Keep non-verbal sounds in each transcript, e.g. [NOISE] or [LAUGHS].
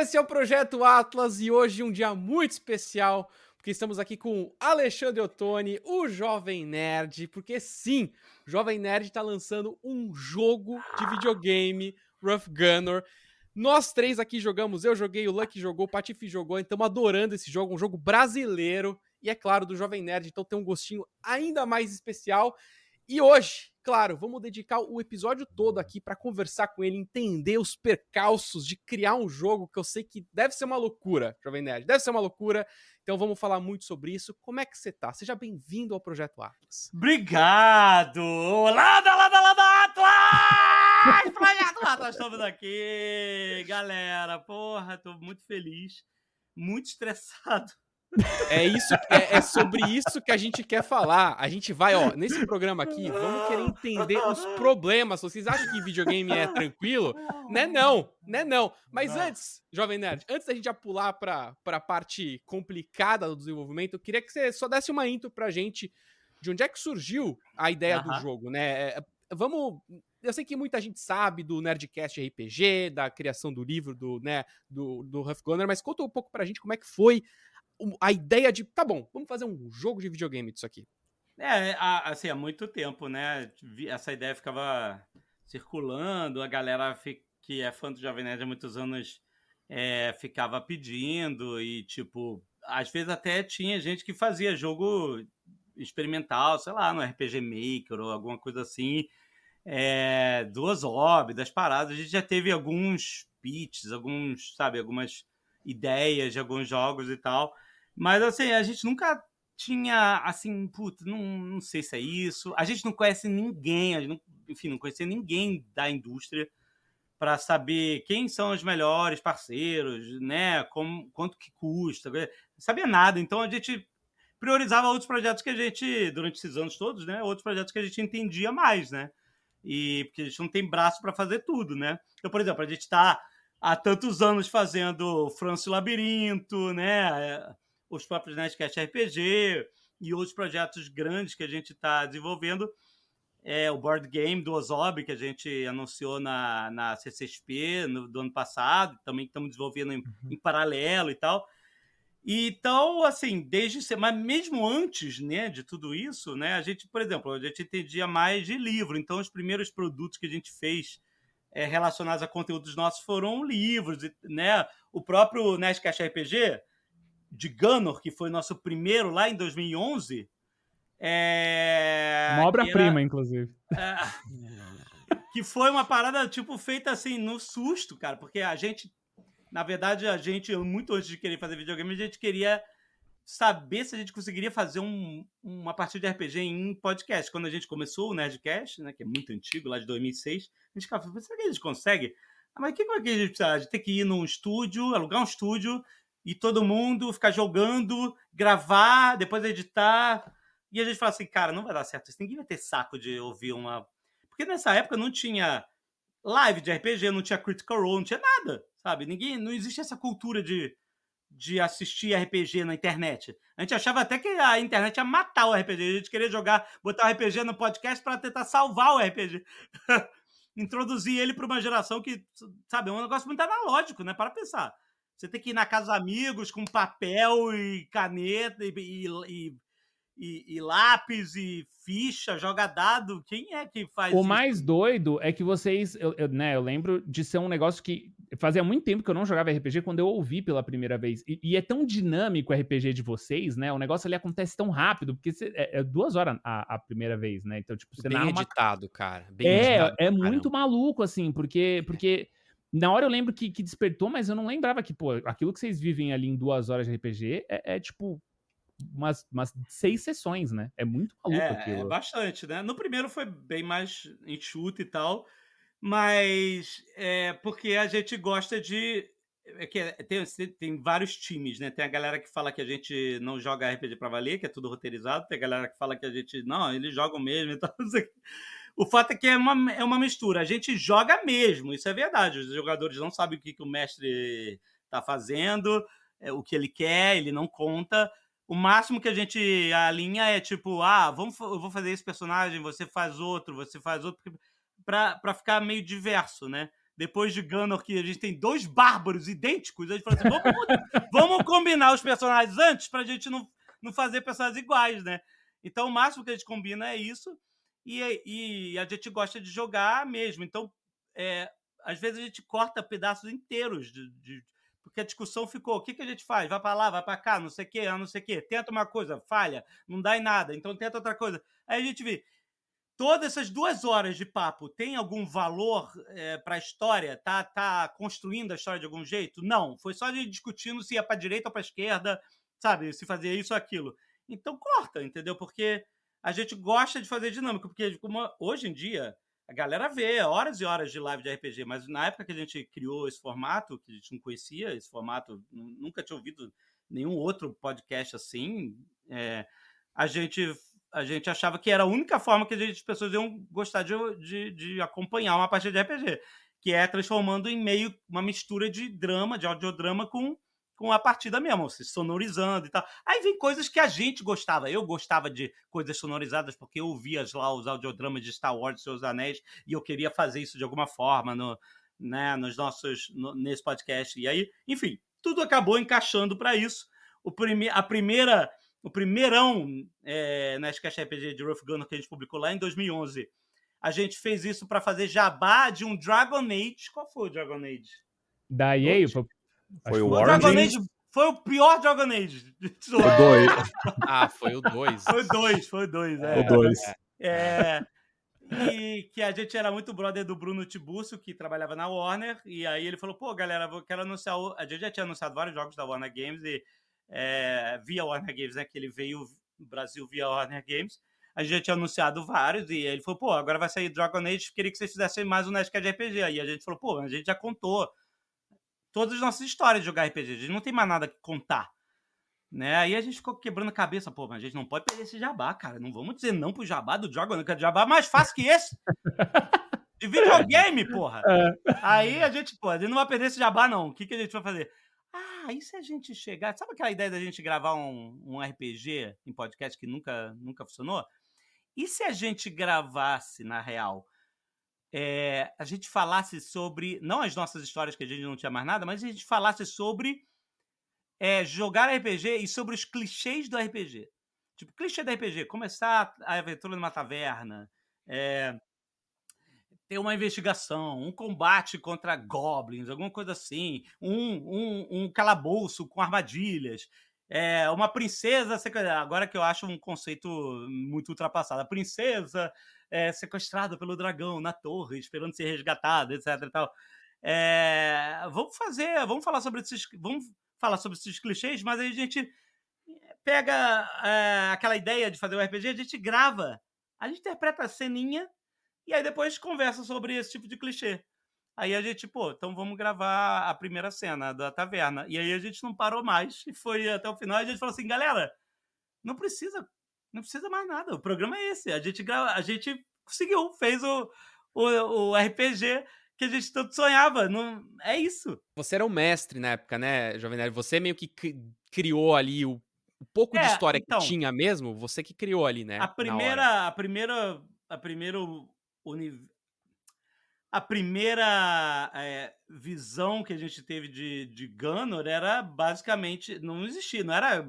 Esse é o Projeto Atlas e hoje um dia muito especial, porque estamos aqui com Alexandre Ottoni, o Jovem Nerd, porque sim, o Jovem Nerd está lançando um jogo de videogame, Rough Gunner. Nós três aqui jogamos, eu joguei, o Lucky jogou, o Patife jogou, estamos adorando esse jogo, um jogo brasileiro e é claro do Jovem Nerd, então tem um gostinho ainda mais especial. E hoje, claro, vamos dedicar o episódio todo aqui para conversar com ele, entender os percalços de criar um jogo que eu sei que deve ser uma loucura, Jovem Nerd, deve ser uma loucura. Então vamos falar muito sobre isso. Como é que você tá? Seja bem-vindo ao Projeto Atlas. Obrigado! Olá, lá, lá, lá, Atlas! [LAUGHS] Projeto Atlas, estamos aqui, galera. Porra, tô muito feliz, muito estressado é isso, é, é, sobre isso que a gente quer falar. A gente vai, ó, nesse programa aqui, vamos querer entender os problemas. Vocês acham que videogame é tranquilo? Né não, né não. Mas antes, Jovem Nerd, antes da gente já pular pra, pra parte complicada do desenvolvimento, eu queria que você só desse uma intro pra gente de onde é que surgiu a ideia do jogo, né? É, vamos eu sei que muita gente sabe do Nerdcast RPG, da criação do livro do, né, do, do Huff Gunner, mas conta um pouco pra gente como é que foi a ideia de, tá bom, vamos fazer um jogo de videogame disso aqui? É, assim, há muito tempo, né? Essa ideia ficava circulando, a galera que é fã do Jovem Nerd há muitos anos é, ficava pedindo e, tipo, às vezes até tinha gente que fazia jogo experimental, sei lá, no RPG Maker ou alguma coisa assim, é, do Ozob, das paradas. A gente já teve alguns pitches, alguns, sabe, algumas ideias de alguns jogos e tal. Mas assim, a gente nunca tinha assim, puta, não, não sei se é isso. A gente não conhece ninguém, não, enfim, não conhecia ninguém da indústria para saber quem são os melhores parceiros, né? Como, quanto que custa, não sabia nada. Então a gente priorizava outros projetos que a gente, durante esses anos todos, né? Outros projetos que a gente entendia mais, né? E porque a gente não tem braço para fazer tudo, né? Então, por exemplo, a gente está há tantos anos fazendo França Labirinto, né? Os próprios Nerdcast RPG e outros projetos grandes que a gente está desenvolvendo. É, o board game do Ozob, que a gente anunciou na, na CCXP no, do ano passado, também estamos desenvolvendo em, uhum. em, paralelo e tal. E, então, assim, desde mas mesmo antes né, de tudo isso, né, a gente, por exemplo, a gente entendia mais de livro. Então, os primeiros produtos que a gente fez é, relacionados a conteúdos nossos foram livros, né? O próprio Nerdcast RPG, de Gunnor, que foi nosso primeiro lá em 2011. É... Uma obra-prima, inclusive. É... [LAUGHS] que foi uma parada, tipo, feita assim, no susto, cara, porque a gente, na verdade, a gente, muito antes de querer fazer videogame, a gente queria saber se a gente conseguiria fazer um, uma partida de RPG em podcast. Quando a gente começou o Nerdcast, né, que é muito antigo, lá de 2006, a gente ficava, será que a gente consegue? Ah, mas o que, que a gente precisa? A gente tem que ir num estúdio, alugar um estúdio, e todo mundo ficar jogando, gravar, depois editar. E a gente fala assim, cara, não vai dar certo isso. Ninguém vai ter saco de ouvir uma. Porque nessa época não tinha live de RPG, não tinha Critical Role, não tinha nada, sabe? Ninguém, não existe essa cultura de, de assistir RPG na internet. A gente achava até que a internet ia matar o RPG. A gente queria jogar, botar o RPG no podcast para tentar salvar o RPG. [LAUGHS] Introduzir ele para uma geração que, sabe, é um negócio muito analógico, né? Para pensar. Você tem que ir na casa dos amigos com papel e caneta e, e, e, e, lápis e ficha, joga dado. Quem é que faz O isso? mais doido é que vocês, eu, eu, né, eu lembro de ser um negócio que fazia muito tempo que eu não jogava RPG quando eu ouvi pela primeira vez. E, e é tão dinâmico o RPG de vocês, né? O negócio ali acontece tão rápido, porque cê, é, é, duas horas a, a, primeira vez, né? Então, tipo, você Bem editado, uma... cara. Bem é, editado, é muito maluco, assim, porque. porque na hora eu lembro que, que despertou, mas eu não lembrava que, pô, aquilo que vocês vivem ali em duas horas de RPG é, é tipo umas, umas seis sessões, né? É muito maluco é, aquilo. É bastante, né? No primeiro foi bem mais enxuto e tal, mas é porque a gente gosta de. É que é, tem, tem vários times, né? Tem a galera que fala que a gente não joga RPG pra valer, que é tudo roteirizado, tem a galera que fala que a gente. Não, eles jogam mesmo e tal. [LAUGHS] O fato é que é uma, é uma mistura. A gente joga mesmo, isso é verdade. Os jogadores não sabem o que, que o mestre está fazendo, é, o que ele quer, ele não conta. O máximo que a gente alinha é tipo, ah, vamos, eu vou fazer esse personagem, você faz outro, você faz outro, para ficar meio diverso, né? depois de Gunner, que a gente tem dois bárbaros idênticos, a gente falou assim: vamos, [LAUGHS] vamos combinar os personagens antes pra gente não, não fazer personagens iguais, né? Então o máximo que a gente combina é isso. E, e a gente gosta de jogar mesmo. Então, é, às vezes a gente corta pedaços inteiros de, de porque a discussão ficou: o que, que a gente faz? Vai para lá, vai para cá, não sei o quê, ah, não sei o quê. Tenta uma coisa, falha, não dá em nada, então tenta outra coisa. Aí a gente vê. Todas essas duas horas de papo tem algum valor é, para a história? Tá, tá construindo a história de algum jeito? Não. Foi só gente discutindo se ia para direita ou para esquerda, sabe? Se fazia isso ou aquilo. Então corta, entendeu? Porque a gente gosta de fazer dinâmica, porque hoje em dia a galera vê horas e horas de live de RPG, mas na época que a gente criou esse formato, que a gente não conhecia esse formato, nunca tinha ouvido nenhum outro podcast assim, é, a gente a gente achava que era a única forma que gente, as pessoas iam gostar de, de, de, acompanhar uma partida de RPG, que é transformando em meio uma mistura de drama, de audiodrama com com a partida mesmo, se sonorizando e tal. Aí vem coisas que a gente gostava. Eu gostava de coisas sonorizadas porque eu ouvia lá os audiodramas de Star Wars, Seus Anéis, e eu queria fazer isso de alguma forma no, né, nos nossos no, nesse podcast. E aí, enfim, tudo acabou encaixando para isso. O prime a primeira o primeirão é, Nerdcast RPG de Rough Gunner que a gente publicou lá em 2011. A gente fez isso para fazer jabá de um Dragon Age. Qual foi o Dragon Age? Da EA? Foi foi o Origins. Foi o pior Dragon Age. O 2. [LAUGHS] ah, foi o 2. Foi o 2, foi o 2. É. O 2. É. E que a gente era muito brother do Bruno Tiburcio, que trabalhava na Warner, e aí ele falou, pô, galera, eu quero anunciar... O... A gente já tinha anunciado vários jogos da Warner Games, e é, via Warner Games, né, que ele veio no Brasil via Warner Games, a gente já tinha anunciado vários, e ele falou, pô, agora vai sair Dragon Age, queria que vocês fizessem mais um Nerdcast RPG. Aí a gente falou, pô, a gente já contou todas as nossas histórias de jogar RPG. A gente não tem mais nada que contar. Né? Aí a gente ficou quebrando a cabeça, pô, mas a gente não pode perder esse jabá, cara. Não vamos dizer não pro jabá do Dragon, que é jabá mais fácil que esse. [LAUGHS] De videogame, porra. É. Aí a gente, pô, a gente não vai perder esse jabá, não. O que, que a gente vai fazer? Ah, e se a gente chegar. Sabe aquela ideia da gente gravar um, um RPG em podcast que nunca, nunca funcionou? E se a gente gravasse, na real, é, a gente falasse sobre, não as nossas histórias que a gente não tinha mais nada, mas a gente falasse sobre é, jogar RPG e sobre os clichês do RPG. Tipo, clichê do RPG, começar a aventura numa taverna, é, ter uma investigação, um combate contra goblins, alguma coisa assim, um, um, um calabouço com armadilhas, é, uma princesa. Agora que eu acho um conceito muito ultrapassado. A princesa é, sequestrada pelo dragão na torre, esperando ser resgatada, etc. Tal. É, vamos fazer, vamos falar sobre esses, vamos falar sobre esses clichês, mas aí a gente pega é, aquela ideia de fazer o um RPG, a gente grava, a gente interpreta a ceninha e aí depois conversa sobre esse tipo de clichê. Aí a gente, pô, então vamos gravar a primeira cena da taverna. E aí a gente não parou mais e foi até o final. E a gente falou assim, galera, não precisa, não precisa mais nada. O programa é esse. A gente grava, a gente conseguiu, fez o, o, o RPG que a gente tanto sonhava. Não, é isso. Você era o mestre na época, né, Jovem Nerd? Você meio que criou ali o, o pouco é, de história então, que tinha mesmo, você que criou ali, né? A primeira, a primeira, a primeiro a primeira é, visão que a gente teve de, de Gunner era basicamente não existia, não era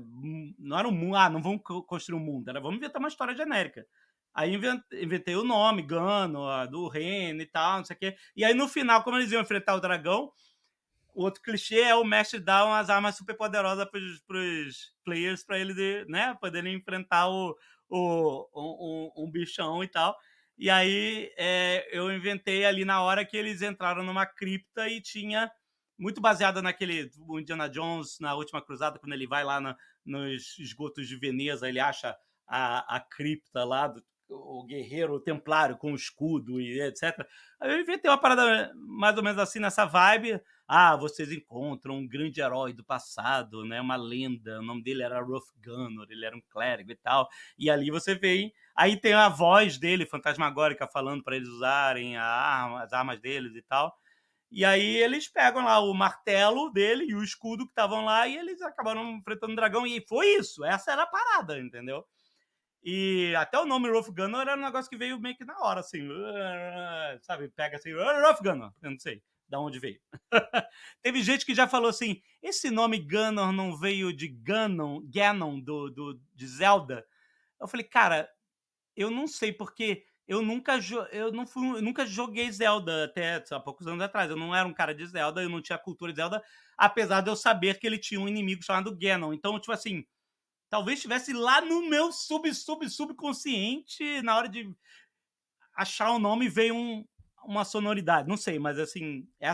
não era um mundo, ah, não vamos construir um mundo, era vamos inventar uma história genérica. Aí inventei o nome, Gano, do Ren e tal, não sei o quê. E aí no final, como eles iam enfrentar o dragão, o outro clichê é o mestre dar umas armas super poderosas para os players para eles né, poderem enfrentar o, o, um, um bichão e tal. E aí é, eu inventei ali na hora que eles entraram numa cripta e tinha muito baseada naquele Indiana Jones na última cruzada quando ele vai lá na, nos esgotos de Veneza ele acha a, a cripta lá do o guerreiro o templário com o escudo e etc. Aí eu inventei uma parada mais ou menos assim nessa vibe. Ah, vocês encontram um grande herói do passado, né? Uma lenda. O nome dele era Ruff Gunner, ele era um clérigo e tal. E ali você vê Aí tem a voz dele, fantasmagórica, falando para eles usarem arma, as armas deles e tal. E aí eles pegam lá o martelo dele e o escudo que estavam lá e eles acabaram enfrentando o dragão. E foi isso. Essa era a parada, entendeu? E até o nome Rough Gunner era um negócio que veio meio que na hora, assim. Sabe? Pega assim, Rough Gunner. Eu não sei. Da onde veio. [LAUGHS] Teve gente que já falou assim: esse nome Ganon não veio de Ganon, Ganon do, do, de Zelda? Eu falei, cara, eu não sei, porque eu nunca, eu não fui, eu nunca joguei Zelda até há poucos anos atrás. Eu não era um cara de Zelda, eu não tinha cultura de Zelda, apesar de eu saber que ele tinha um inimigo chamado Ganon. Então, tipo assim, talvez estivesse lá no meu sub, sub, subconsciente, na hora de achar o nome, veio um, uma sonoridade. Não sei, mas assim, é,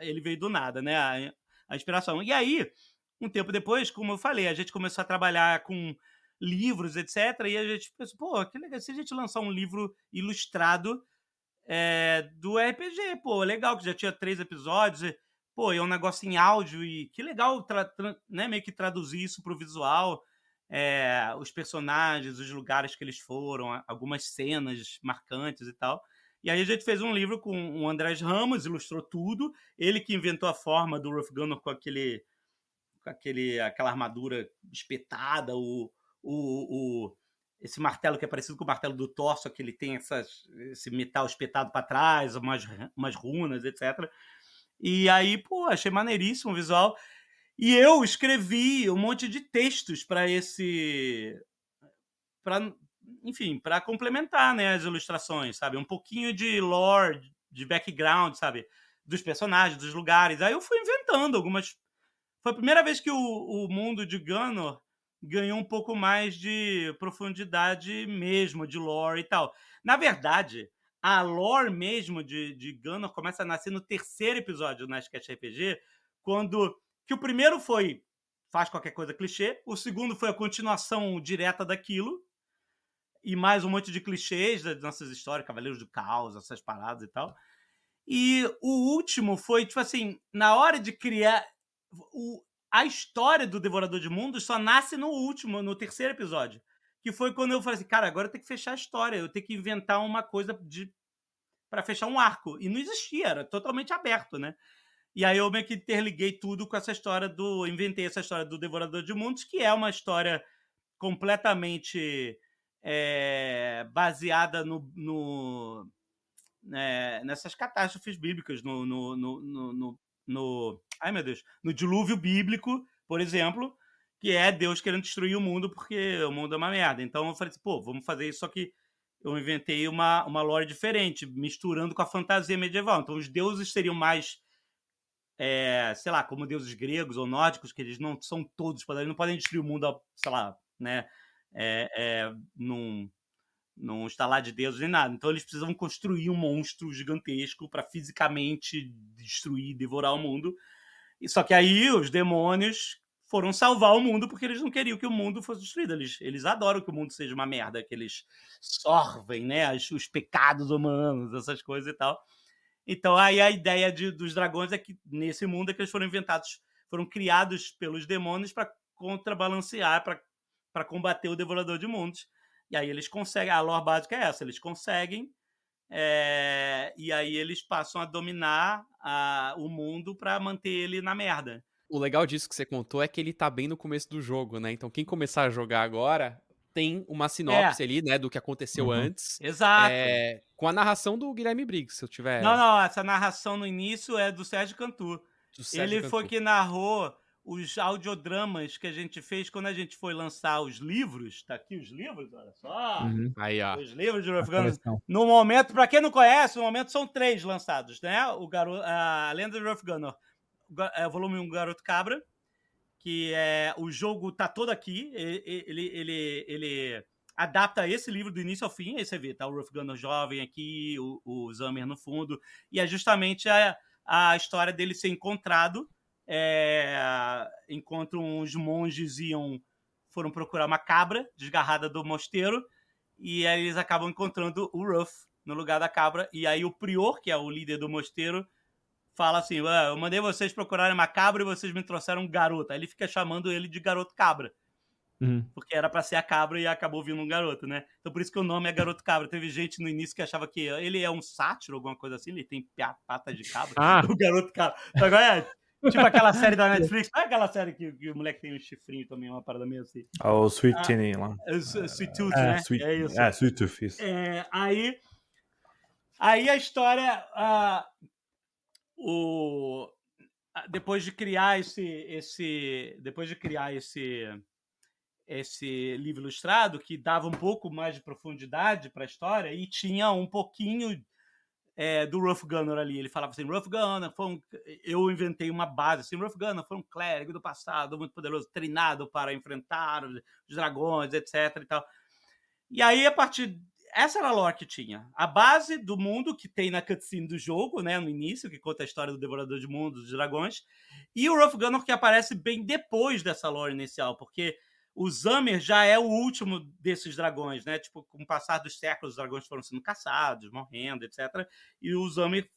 ele veio do nada, né? A, a inspiração. E aí, um tempo depois, como eu falei, a gente começou a trabalhar com livros, etc. E a gente pensou, pô, que legal se a gente lançar um livro ilustrado é, do RPG, pô, legal, que já tinha três episódios, pô, é um negócio em áudio e que legal, né, meio que traduzir isso para o visual, é, os personagens, os lugares que eles foram, algumas cenas marcantes e tal. E aí a gente fez um livro com o Andrés Ramos, ilustrou tudo, ele que inventou a forma do Ruff Gunner com aquele com aquele, aquela armadura espetada, o, o, o, esse martelo que é parecido com o martelo do Thor, só que ele tem essas, esse metal espetado para trás, umas, umas runas, etc. E aí, pô, achei maneiríssimo o visual. E eu escrevi um monte de textos para esse. Enfim, para complementar né, as ilustrações, sabe? Um pouquinho de lore, de background, sabe? Dos personagens, dos lugares. Aí eu fui inventando algumas. Foi a primeira vez que o, o mundo de Gunner ganhou um pouco mais de profundidade mesmo, de lore e tal. Na verdade, a lore mesmo de, de Gunner começa a nascer no terceiro episódio do Nashcast RPG, quando que o primeiro foi faz qualquer coisa clichê, o segundo foi a continuação direta daquilo, e mais um monte de clichês das nossas histórias, Cavaleiros do Caos, essas paradas e tal. E o último foi, tipo assim, na hora de criar. O, a história do Devorador de Mundos só nasce no último, no terceiro episódio. Que foi quando eu falei assim, cara, agora eu tenho que fechar a história, eu tenho que inventar uma coisa de para fechar um arco. E não existia, era totalmente aberto, né? E aí eu meio que interliguei tudo com essa história do. Inventei essa história do Devorador de Mundos, que é uma história completamente é, baseada no, no é, nessas catástrofes bíblicas, no, no, no, no, no ai meu Deus, no dilúvio bíblico, por exemplo, que é Deus querendo destruir o mundo porque o mundo é uma merda. Então eu falei assim, pô, vamos fazer isso, só que eu inventei uma, uma lore diferente, misturando com a fantasia medieval. Então os deuses seriam mais, é, sei lá, como deuses gregos ou nórdicos, que eles não são todos, eles não podem destruir o mundo, sei lá, né, é, é, num, num estalar de deuses nem nada. Então eles precisam construir um monstro gigantesco para fisicamente destruir, devorar o mundo. E só que aí os demônios foram salvar o mundo porque eles não queriam que o mundo fosse destruído. Eles, eles adoram que o mundo seja uma merda, que eles sorvem, né, os, os pecados humanos, essas coisas e tal. Então aí a ideia de, dos dragões é que nesse mundo é que eles foram inventados, foram criados pelos demônios para contrabalancear, para combater o devorador de mundos. E aí eles conseguem, a lore básica é essa, eles conseguem é, e aí eles passam a dominar a, o mundo para manter ele na merda. O legal disso que você contou é que ele tá bem no começo do jogo, né? Então quem começar a jogar agora tem uma sinopse é. ali, né, do que aconteceu uhum. antes. Exato. É, com a narração do Guilherme Briggs, se eu tiver. Não, não, essa narração no início é do Sérgio Cantu. Do Sérgio ele Cantu. foi que narrou os audiodramas que a gente fez quando a gente foi lançar os livros. Tá aqui os livros, olha só. Uhum. Aí, ó. Os livros de Ruff No momento, para quem não conhece, no momento são três lançados, né? O garoto, a Lenda de Ruff Gunner, é, volume 1, um, Garoto Cabra, que é o jogo tá todo aqui. Ele, ele, ele, ele adapta esse livro do início ao fim. Aí você vê, tá o Ruff Gunner jovem aqui, o, o Zamer no fundo. E é justamente a, a história dele ser encontrado é, enquanto uns monges iam foram procurar uma cabra desgarrada do mosteiro e aí eles acabam encontrando o Ruff no lugar da cabra e aí o prior que é o líder do mosteiro fala assim ah, eu mandei vocês procurarem uma cabra e vocês me trouxeram um garoto aí ele fica chamando ele de garoto cabra uhum. porque era para ser a cabra e acabou vindo um garoto né então por isso que o nome é garoto cabra teve gente no início que achava que ele é um sátiro alguma coisa assim ele tem pata de cabra ah. [LAUGHS] o garoto cabra então, agora é Tipo aquela série da [LAUGHS] Netflix. Olha aquela série que, que, o moleque tem um chifrinho também, uma parada meio assim. Ah, o Sweet ah, lá. É, Sweet Tooth, é, né? Sweet, é isso. É, Sweet Tooth, isso. É, aí, aí a história... Uh, o depois de criar esse esse depois de criar esse esse livro ilustrado que dava um pouco mais de profundidade para a história e tinha um pouquinho é, do Rough Gunner ali. Ele falava assim: Rough Gunner foi um. Eu inventei uma base assim: Rough Gunner foi um clérigo do passado muito poderoso, treinado para enfrentar os dragões, etc. E, tal. e aí, a partir. Essa era a lore que tinha. A base do mundo que tem na cutscene do jogo, né, no início, que conta a história do Devorador de Mundos, dos dragões, e o Rough Gunner que aparece bem depois dessa lore inicial, porque o Zamer já é o último desses dragões, né? Tipo, com o passar dos séculos, os dragões foram sendo caçados, morrendo, etc. E o Zamer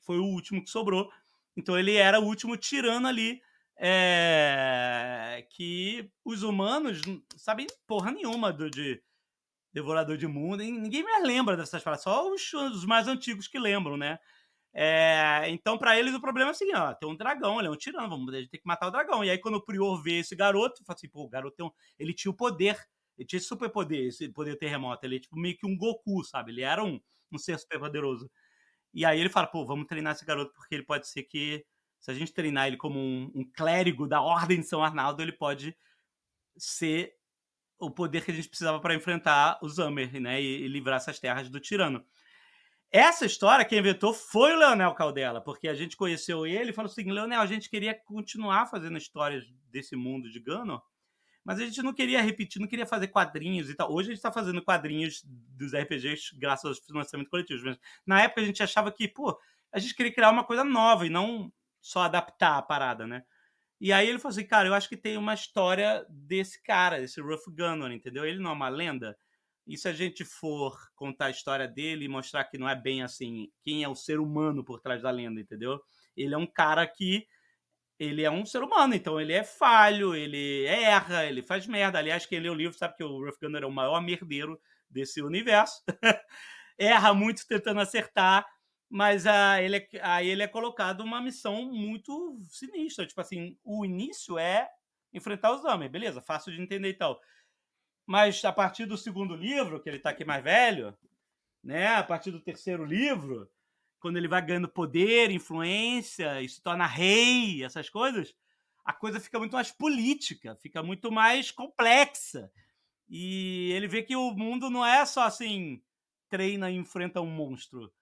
foi o último que sobrou. Então ele era o último tirano ali. É... que os humanos sabem porra nenhuma do, de Devorador de Mundo. Ninguém mais lembra dessas paradas, só os, os mais antigos que lembram, né? É, então, para eles, o problema é assim: ó, tem um dragão, ele é um tirano, vamos ter que matar o dragão. E aí, quando o Prior vê esse garoto, fala assim: pô, o garoto tem um, ele tinha o poder, ele tinha esse superpoder, esse poder terremoto. Ele é tipo meio que um Goku, sabe? Ele era um, um ser super poderoso. E aí ele fala: pô, vamos treinar esse garoto, porque ele pode ser que, se a gente treinar ele como um, um clérigo da Ordem de São Arnaldo, ele pode ser o poder que a gente precisava para enfrentar o Zamer, né? E, e livrar essas terras do tirano. Essa história quem inventou foi o Leonel Caldela, porque a gente conheceu ele e falou assim: Leonel, a gente queria continuar fazendo histórias desse mundo de Gano, mas a gente não queria repetir, não queria fazer quadrinhos e tal. Hoje a gente está fazendo quadrinhos dos RPGs graças aos financiamentos coletivos, mas na época a gente achava que, pô, a gente queria criar uma coisa nova e não só adaptar a parada, né? E aí ele falou assim, cara, eu acho que tem uma história desse cara, desse Ruff Gunner, entendeu? Ele não é uma lenda. E se a gente for contar a história dele e mostrar que não é bem assim, quem é o ser humano por trás da lenda, entendeu? Ele é um cara que ele é um ser humano, então ele é falho, ele erra, ele faz merda. Aliás, quem lê o livro sabe que o Ruff Gunner é o maior merdeiro desse universo. [LAUGHS] erra muito tentando acertar, mas uh, ele é, aí ele é colocado uma missão muito sinistra. Tipo assim, o início é enfrentar os homens, beleza, fácil de entender e tal. Mas a partir do segundo livro, que ele está aqui mais velho, né? A partir do terceiro livro, quando ele vai ganhando poder, influência e se torna rei, essas coisas, a coisa fica muito mais política, fica muito mais complexa. E ele vê que o mundo não é só assim, treina e enfrenta um monstro.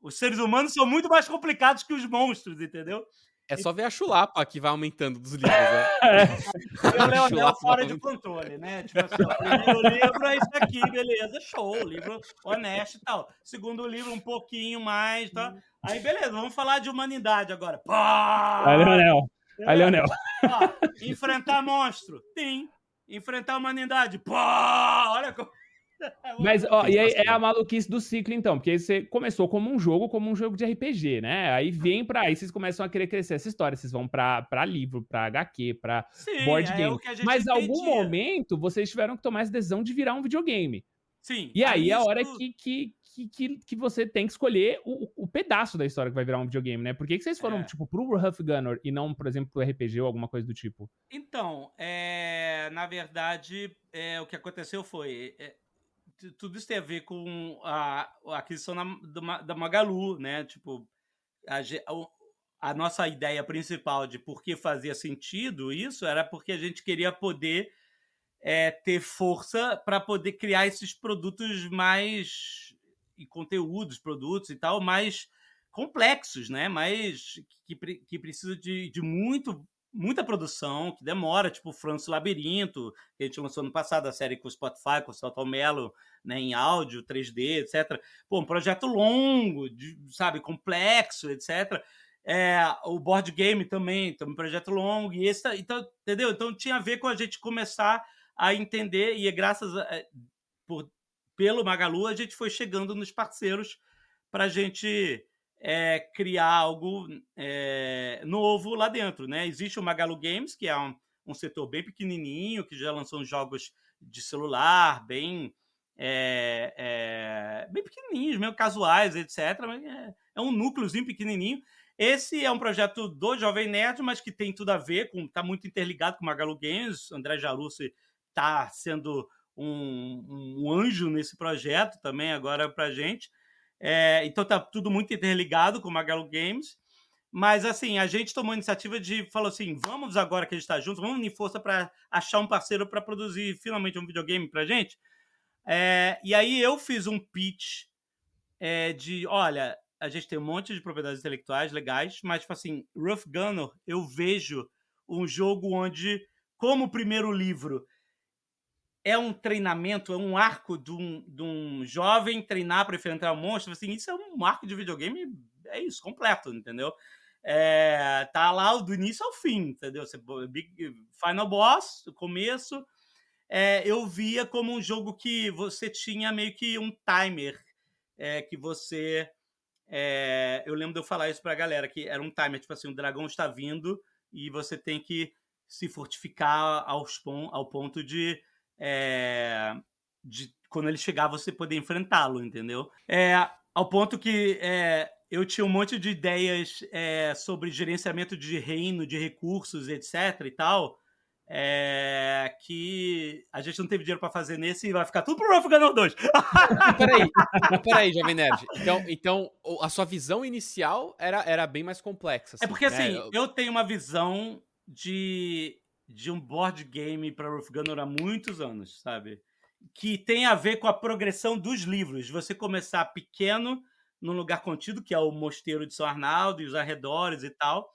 Os seres humanos são muito mais complicados que os monstros, entendeu? É só ver a [LAUGHS] chulapa que vai aumentando dos livros, né? [LAUGHS] É. o Leonel fora de controle, né? Tipo assim, o primeiro livro é isso aqui, beleza, show, livro honesto e tal. Segundo livro, um pouquinho mais, tá? Aí, beleza, vamos falar de humanidade agora. Pá! Aí, Leonel. Aí, Leonel. Ó, enfrentar monstro. Tem. Enfrentar humanidade. Pá! Olha como... [LAUGHS] Mas, ó, e aí é a maluquice do ciclo, então, porque você começou como um jogo, como um jogo de RPG, né? Aí vem pra. Aí vocês começam a querer crescer essa história, vocês vão pra, pra livro, pra HQ, pra Sim, board é game. Mas em algum momento vocês tiveram que tomar essa decisão de virar um videogame. Sim. E aí é a hora que, que, que, que, você tem que escolher o, o pedaço da história que vai virar um videogame, né? Por que, que vocês foram, é. tipo, pro Huff Gunner e não, por exemplo, pro RPG ou alguma coisa do tipo? Então, é, na verdade, é, o que aconteceu foi. É, tudo isso tem a ver com a, a aquisição da, da Magalu, né? Tipo, a, a, nossa ideia principal de por que fazia sentido isso era porque a gente queria poder é, ter força para poder criar esses produtos mais e conteúdos, produtos e tal, mais complexos, né? Mais que, que precisa de, de muito muita produção, que demora, tipo o Francis Labirinto, que a gente lançou no passado, a série com o Spotify, com o Celton Mello, né, em áudio, 3D, etc. Pô, um projeto longo, de, sabe, complexo, etc. É, o board game também, um projeto longo, e esse, então, entendeu? Então tinha a ver com a gente começar a entender, e é graças a, é, por, pelo Magalu, a gente foi chegando nos parceiros para a gente é, criar algo é, novo lá dentro. Né? Existe o Magalu Games, que é um, um setor bem pequenininho, que já lançou jogos de celular, bem é, é, bem pequenininhos, meio casuais, etc. É, é, um núcleozinho pequenininho. Esse é um projeto do Jovem Nerd, mas que tem tudo a ver está muito interligado com o Magalu Games. André Jarussi está sendo um, um, anjo nesse projeto também agora para gente. É, então tá tudo muito interligado com o Magalu Games. Mas, assim, a gente tomou a iniciativa de, falou assim, vamos agora que a gente está junto, vamos unir força para achar um parceiro para produzir finalmente um videogame para gente. É, e aí eu fiz um pitch é, de, olha, a gente tem um monte de propriedades intelectuais legais, mas, tipo assim, Rough Gunner, eu vejo um jogo onde, como o primeiro livro, é um treinamento, é um arco de um, de um jovem treinar para enfrentar um monstro, assim, isso é um arco de videogame, é isso, completo, entendeu? É, tá lá do início ao fim, entendeu? Você, Final Boss, começo, é, eu via como um jogo que você tinha meio que um timer é, que você. É, eu lembro de eu falar isso pra galera, que era um timer, tipo assim, o dragão está vindo e você tem que se fortificar aos, ao ponto de, é, de quando ele chegar você poder enfrentá-lo, entendeu? É, ao ponto que é, eu tinha um monte de ideias é, sobre gerenciamento de reino, de recursos, etc e tal, é, que a gente não teve dinheiro para fazer nesse e vai ficar tudo pro Rough Gunner 2. peraí, peraí, Jovem Nerd. Então, então, a sua visão inicial era, era bem mais complexa. Assim, é porque, né? assim, eu tenho uma visão de, de um board game para Rough Gunner há muitos anos, sabe? Que tem a ver com a progressão dos livros. Você começar pequeno, num lugar contido, que é o Mosteiro de São Arnaldo e os arredores e tal,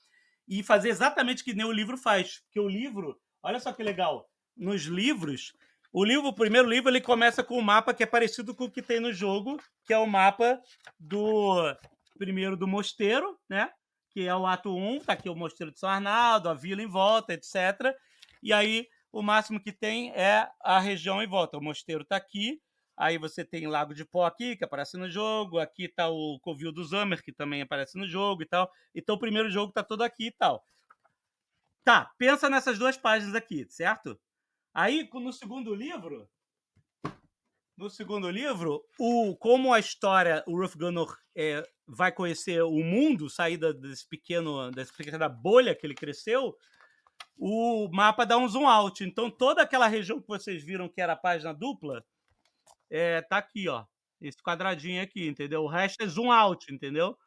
e fazer exatamente o que nem o livro faz. Porque o livro Olha só que legal. Nos livros, o livro, o primeiro livro, ele começa com um mapa que é parecido com o que tem no jogo, que é o mapa do primeiro do mosteiro, né? Que é o ato 1, tá aqui o mosteiro de São Arnaldo, a vila em volta, etc. E aí o máximo que tem é a região em volta. O mosteiro tá aqui, aí você tem Lago de Pó aqui, que aparece no jogo, aqui tá o Covil do Zamer, que também aparece no jogo e tal. Então o primeiro jogo tá todo aqui e tal. Tá, pensa nessas duas páginas aqui, certo? Aí, no segundo livro, no segundo livro, o como a história, o Ruff Gunner é, vai conhecer o mundo, sair desse pequeno, dessa pequena bolha que ele cresceu, o mapa dá um zoom out. Então, toda aquela região que vocês viram que era página dupla, é, tá aqui, ó. Esse quadradinho aqui, entendeu? O resto é zoom out, entendeu?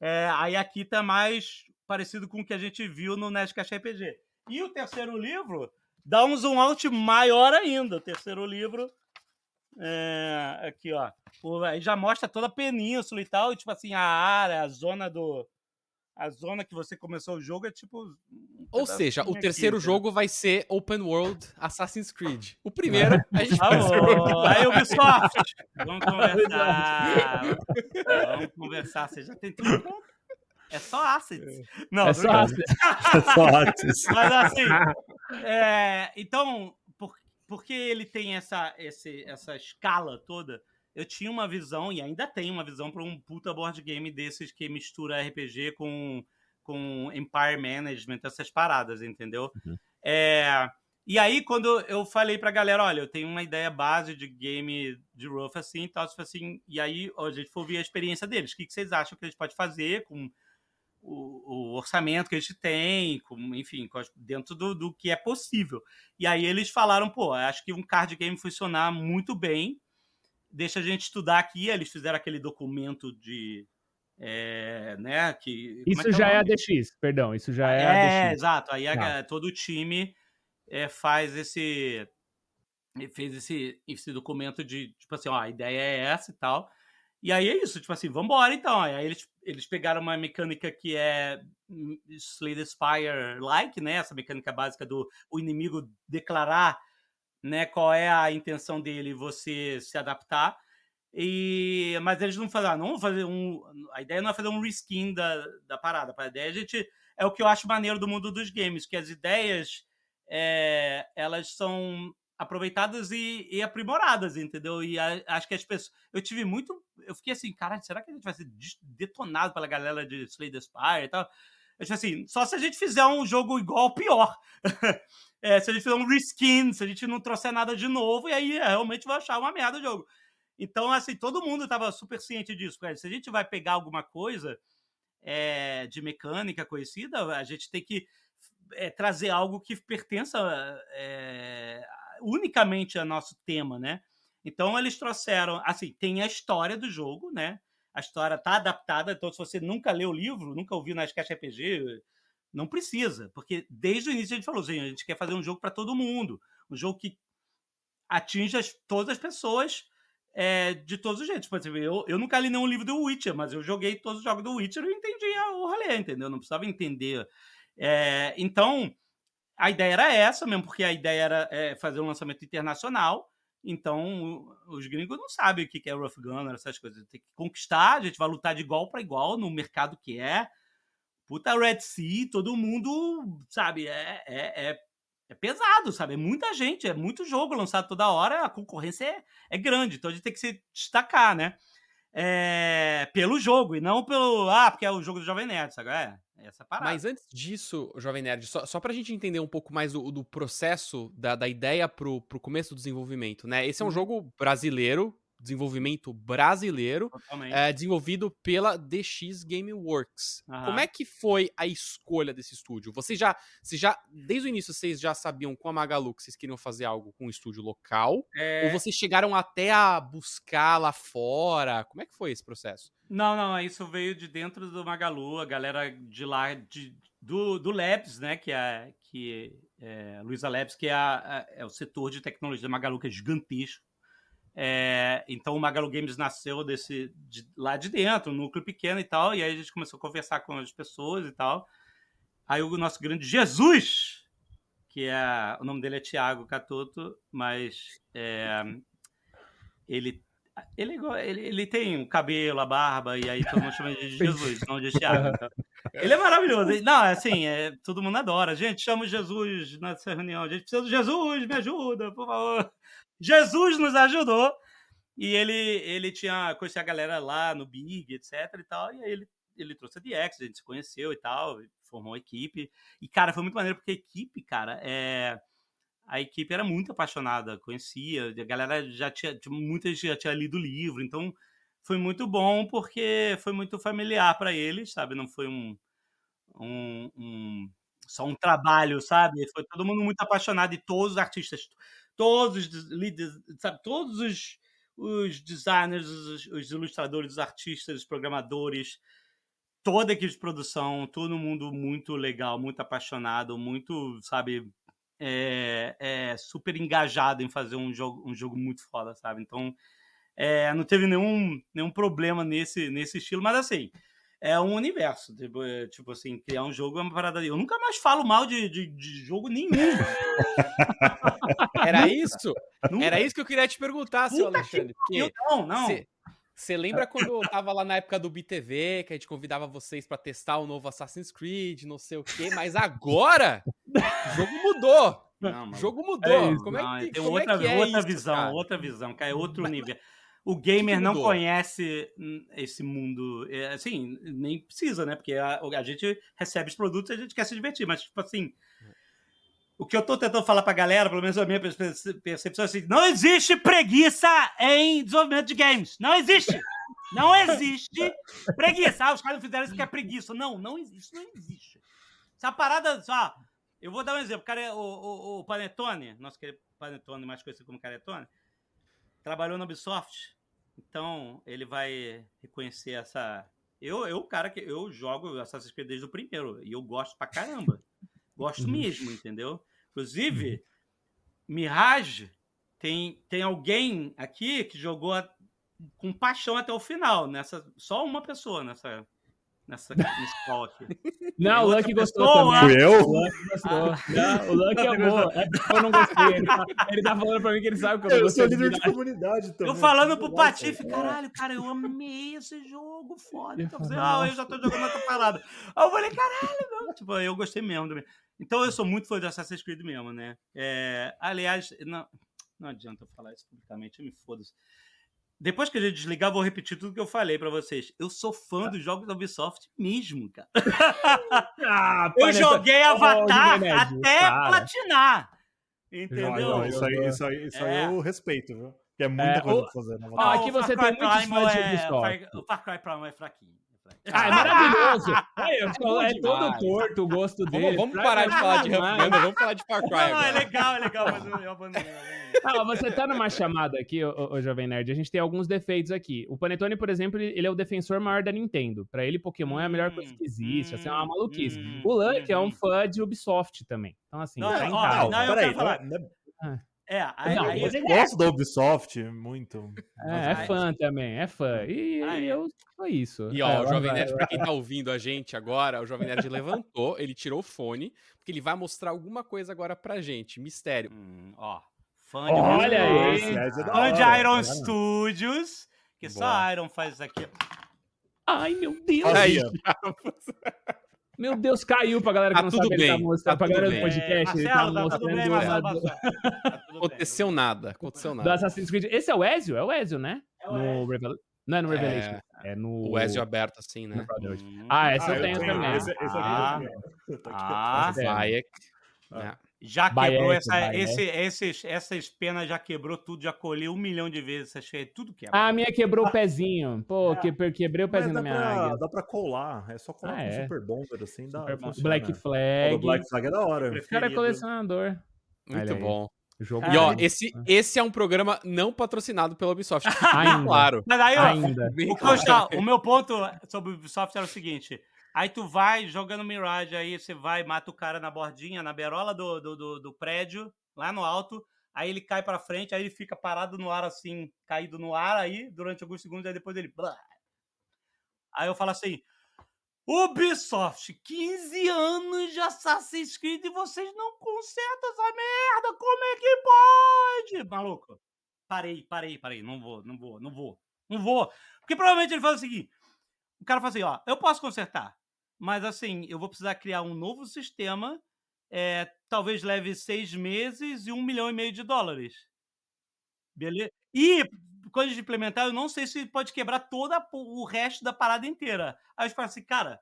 É, aí aqui tá mais parecido com o que a gente viu no Nerdcast RPG. E o terceiro livro dá um zoom out maior ainda. O terceiro livro, é, aqui ó, aí já mostra toda a península e tal, e tipo assim, a área, a zona do... A zona que você começou o jogo é tipo. Um Ou seja, o terceiro aqui, jogo vai ser Open World Assassin's Creed. O primeiro, a gente vai Aí, Ubisoft! Vamos [LAUGHS] conversar. Vamos conversar. Você já tem tudo pronto? É só assets. É. Não, é só assets. [LAUGHS] é só assets. Mas assim, é, então, por, porque ele tem essa, esse, essa escala toda, eu tinha uma visão, e ainda tenho uma visão para um puta board game desses que mistura RPG com, com Empire Management, essas paradas, entendeu? Uhum. É, e aí, quando eu falei pra galera, olha, eu tenho uma ideia base de game de Rough assim e tal, assim, e aí a gente foi ouvir a experiência deles. O que, que vocês acham que a gente pode fazer com o, o, orçamento que a gente tem, com, enfim, dentro do, do, que é possível. E aí eles falaram, pô, acho que um card game funcionar muito bem, deixa a gente estudar aqui. Eles fizeram aquele documento de. É, né, que, é isso é já é, é ADX, perdão, isso já é, é ADX. exato. Aí a, todo o time é, faz esse. fez esse, esse documento de, tipo assim, ó, a ideia é essa e tal. E aí é isso, tipo assim, vambora então. Aí eles, eles pegaram uma mecânica que é Slay the Spire-like, né? Essa mecânica básica do o inimigo declarar né, qual é a intenção dele você se adaptar. E, mas eles não fazem, ah, não fazer um. A ideia não é fazer um reskin da, da parada. A ideia a gente. É o que eu acho maneiro do mundo dos games, que as ideias é, elas são aproveitadas e, e, aprimoradas, entendeu? E a, acho que as pessoas. Eu tive muito. Eu fiquei assim, cara, será que a gente vai ser detonado pela galera de Slay the Spire e tal? Eu disse assim, só se a gente fizer um jogo igual pior. [LAUGHS] é, se a gente fizer um reskin, se a gente não trouxer nada de novo, e aí é, realmente vai achar uma merda o jogo. Então, assim, todo mundo estava super ciente disso. Cara. Se a gente vai pegar alguma coisa é, de mecânica conhecida, a gente tem que é, trazer algo que pertença é, unicamente a nosso tema, né? Então eles trouxeram, assim, tem a história do jogo, né? a história tá adaptada, então se você nunca leu o livro, nunca ouviu na Sketch RPG, não precisa, porque desde o início a gente falou, assim, a gente quer fazer um jogo para todo mundo, um jogo que atinja as- todas as pessoas é, de todos os jeitos. Por exemplo, eu, eu nunca li nenhum livro do Witcher, mas eu joguei todos os jogos do Witcher e entendi o rolê, entendeu? Não precisava entender. É, então, a ideia era essa mesmo, porque a ideia era é, fazer um lançamento internacional. Então, os gringos não sabem o que é Rough Gunner, essas coisas. Tem que conquistar, a gente vai lutar de igual para igual no mercado que é. Puta Red Sea, todo mundo, sabe, é, é, é, é pesado, sabe? É muita gente, é muito jogo lançado toda hora, a concorrência é, é grande, então a gente tem que se destacar, né? É, pelo jogo e não pelo. Ah, porque é o jogo do Jovem Nerd, sabe? É, é essa parada. Mas antes disso, Jovem Nerd, só, só pra gente entender um pouco mais do, do processo, da, da ideia pro, pro começo do desenvolvimento, né? Esse é um Uhum. jogo brasileiro, desenvolvimento brasileiro, é, desenvolvido pela DX Gameworks. Aham. Como é que foi a escolha desse estúdio? Vocês já, vocês já, desde o início, vocês já sabiam com a Magalu que vocês queriam fazer algo com um estúdio local? É, Ou vocês chegaram até a buscar lá fora? Como é que foi esse processo? Não, não, isso veio de dentro do Magalu, a galera de lá, de, do, do Labs, né, que é, que é Luiza Labs, que é, a- a- é o setor de tecnologia da Magalu, que é gigantesco. É, então o Magalu Games nasceu desse, de- lá de dentro, um núcleo pequeno e tal, e aí a gente começou a conversar com as pessoas e tal. Aí o nosso grande Jesus, que é, o nome dele é Thiago Catoto, mas é, ele ele, é ele, ele tem o cabelo, a barba, e aí todo mundo chama de [LAUGHS] Jesus, não de Thiago. então. Ele é maravilhoso. Não, é assim, é, todo mundo adora. Gente, chama Jesus nessa reunião. A gente precisa do Jesus, me ajuda, por favor. Jesus nos ajudou. E ele, ele tinha conhecia a galera lá no Big, etc e tal. E aí ele, ele trouxe a DX, a gente se conheceu e tal, formou uma equipe. E, cara, foi muito maneiro, porque a equipe, cara, é a equipe era muito apaixonada, conhecia, a galera já tinha- muita gente já tinha lido o livro, então foi muito bom porque foi muito familiar para eles, sabe? Não foi um, um, um- só um trabalho, sabe? Foi todo mundo muito apaixonado e todos os artistas, todos os sabe? Todos os, os designers, os, os ilustradores, os artistas, os programadores, toda a equipe de produção, todo mundo muito legal, muito apaixonado, muito, sabe, é, é, super engajado em fazer um jogo, um jogo muito foda, sabe? Então, é, não teve nenhum, nenhum problema nesse, nesse estilo, mas assim, é um universo. Tipo, é, tipo assim, criar um jogo é uma parada. Eu nunca mais falo mal de, de, de jogo nenhum. Era isso? Nunca. Era isso que eu queria te perguntar, seu que Alexandre. porque Não, não. Você lembra [LAUGHS] quando eu tava lá na época do BTV, que a gente convidava vocês pra testar o novo Assassin's Creed, não sei o quê, mas agora o jogo mudou. Não, O jogo mudou. isso. como Não, é que, tem como outra, é, que é outra isso, visão, cara? outra visão, cara, é outro nível. O gamer não conhece esse mundo, é, assim, nem precisa, né? Porque a, a gente recebe os produtos e a gente quer se divertir, mas, tipo assim, o que eu tô tentando falar pra galera, pelo menos a minha perce- percepção, é assim, não existe preguiça em desenvolvimento de games. Não existe! Não existe preguiça. Ah, os caras não fizeram isso porque é preguiça. Não, não existe, não existe. Essa parada, só, eu vou dar um exemplo. O, cara, é- o, o, o Panetone, nosso querido Panetone, mais conhecido como Caretone, trabalhou na Ubisoft. Então, ele vai reconhecer essa. Eu, eu, cara, que eu jogo Assassin's Creed desde o primeiro. E eu gosto pra caramba. Gosto Uhum. mesmo, entendeu? Inclusive, Mirage, tem, tem alguém aqui que jogou a- com paixão até o final. Nessa, só uma pessoa nessa, nessa, nesse call aqui. [LAUGHS] Não, o Lucky gostou pessoa- também. Fui eu? O Lucky gostou. Não, o Lucky amou. É porque eu não gostei. Ele tá, ele tá falando pra mim que ele sabe que eu não Eu gostei. sou de líder de comunidade também. Eu falando pro Patife, cara. caralho, cara, eu amei esse jogo, foda. Então, eu falei, Nossa. ah, eu já tô jogando outra parada. Aí eu falei, caralho, não. Tipo, eu gostei mesmo. também. Então eu sou muito fã de Assassin's Creed mesmo, né? É, aliás, não, não adianta eu falar isso publicamente, eu me foda-se. Depois que a gente desligar, eu vou repetir tudo que eu falei pra vocês. Eu sou fã dos jogos da Ubisoft mesmo, cara. [LAUGHS] Ah, Eu joguei Avatar Jovem Nerd, até para. platinar. Entendeu? não, isso aí, isso aí, isso aí É. eu respeito, viu? Que é muita É, coisa o- pra fazer. Né? Ó, aqui você Far tem muitos fãs de é- Ubisoft. O Far Cry Primal é fraquinho. Ah, é maravilhoso. [LAUGHS] Eu bom é todo torto o gosto dele. Vamos, vamos parar de falar de Huff vamos falar de Far Cry Não, é agora. legal, é legal, mas eu, abandonei. Ah, [LAUGHS] você tá numa chamada aqui, ô, ô, Jovem Nerd. A gente tem alguns defeitos aqui. O Panetone, por exemplo, ele é o defensor maior da Nintendo. Pra ele, Pokémon é a melhor coisa que existe. Assim, é uma maluquice. Hum, O Lunk é um uhum. fã de Ubisoft também. Então, assim, Não, tá em ó, casa. não, eu peraí, quero falar. não é- aí, Não, aí- eu ele é- gosto da Ubisoft muito. É, é fã também, é fã. E, Ah, e é. eu foi isso. E ó, É, o Jovem Nerd, pra quem tá ouvindo a gente agora, o Jovem Nerd [LAUGHS] levantou, ele tirou o fone, porque ele vai mostrar alguma coisa agora pra gente. Mistério. Hum, ó, fã de Olha aí. É da Fã de Iron tá? Studios, que só Boa. a Iron faz isso aqui. Ai, meu Deus. Fazia. [LAUGHS] Meu Deus, caiu pra galera que Tá não tudo sabe. Ele tá bem, mostrando tá pra galera tudo do bem. podcast. tá Marcelo, tá tudo mostrando bem, Marcelo do. [LAUGHS] Tá tudo bem. Aconteceu nada, aconteceu do nada. Assassin's Creed. Esse é o Ezio? É o Ezio, né? É o no Revel... Não é no É. Revelation. É, no. O Ezio aberto assim, né? Hum. Ah, essa Ah, eu tenho tenho, também. Esse, esse aqui Ah. eu tenho. Tá aqui. Ah, É. Já quebrou essa, Baieto. esse, esses, essas penas, já quebrou tudo, já colheu um milhão de vezes. Essas, é tudo quebra. Ah, a minha quebrou o pezinho. Pô, que, quebrei o pezinho da dá, minha pra, águia. dá pra colar, é só colar Ah, com é. Super Bonder, assim, dá. Super funciona. Black O Flag. do Black Flag é da hora. O cara é colecionador. Muito bom. Jogo Ah, E ó, esse, esse é um programa não patrocinado pela Ubisoft. [LAUGHS] Ainda. claro. Mas aí, ó, Ainda. O, claro. O meu ponto sobre o Ubisoft era o seguinte: aí tu vai jogando Mirage, aí você vai, mata o cara na bordinha, na berola do, do, do, do prédio, lá no alto, aí ele cai pra frente, aí ele fica parado no ar assim, caído no ar aí, durante alguns segundos, aí depois ele. Aí eu falo assim. Ubisoft, 15 anos de Assassin's Creed e vocês não consertam essa merda, como é que pode? Maluco, parei, parei, parei, não vou, não vou, não vou, não vou. Porque provavelmente ele faz o seguinte: o cara fala assim, ó, eu posso consertar, mas assim, eu vou precisar criar um novo sistema, é, talvez leve seis meses e um milhão e meio de dólares. Beleza? E quando a gente implementar, eu não sei se pode quebrar todo o resto da parada inteira. Aí eu falo assim, cara,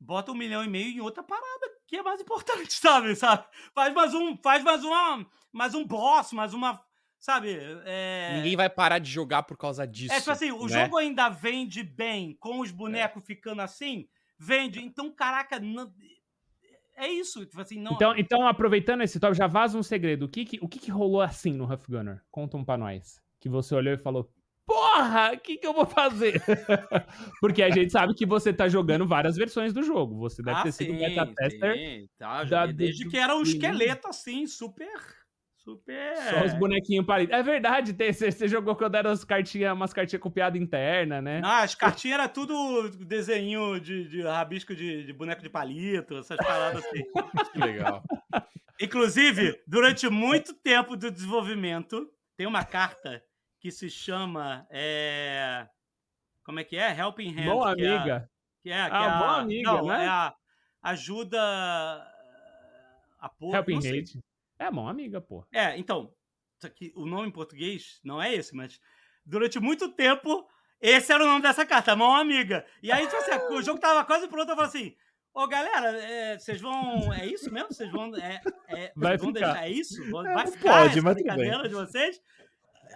bota um milhão e meio em outra parada que é mais importante, [LAUGHS] sabe? sabe? Faz mais um, faz mais uma, mais um boss, mais uma, sabe? É... Ninguém vai parar de jogar por causa disso. É tipo assim, o né? jogo ainda vende bem com os bonecos ficando assim, vende. Então, caraca, não- é isso. Tipo assim, não. Então, então, aproveitando esse top, já vaza um segredo. O que que, o que, que rolou assim no Huff Gunner? Conta um pra nós. Que você olhou e falou, porra, o que, que eu vou fazer? [LAUGHS] Porque a gente sabe que você tá jogando várias versões do jogo. Você deve Ah, ter sido sim, beta tester. sim, tá, da- desde do- que era um esqueleto assim, super. Super. Só os bonequinhos palitos. É verdade, você, jogou quando eram as cartinhas, umas cartinhas com piada interna, né? Não, as cartinhas eram tudo desenho de, de rabisco de, de boneco de palito, essas paradas assim. [LAUGHS] Que legal. Inclusive, durante muito tempo do desenvolvimento, tem uma carta que se chama. é, Como é que é? Helping Hand. Boa que é amiga. Que é, que Ah, é a, boa amiga, não, né? é a ajuda. Apoio. Helping. Hate. É, mão amiga, pô. É, então, isso aqui, o nome em português não é esse, mas durante muito tempo, esse era o nome dessa carta, mão amiga. E aí, tipo assim, o jogo tava quase pronto, eu falei assim. Ô, galera, é, vocês vão. É isso mesmo? Vocês vão. É, é, Vai vão ficar. deixar isso? É, Vai não ficar pode, mas brincadeira de vocês?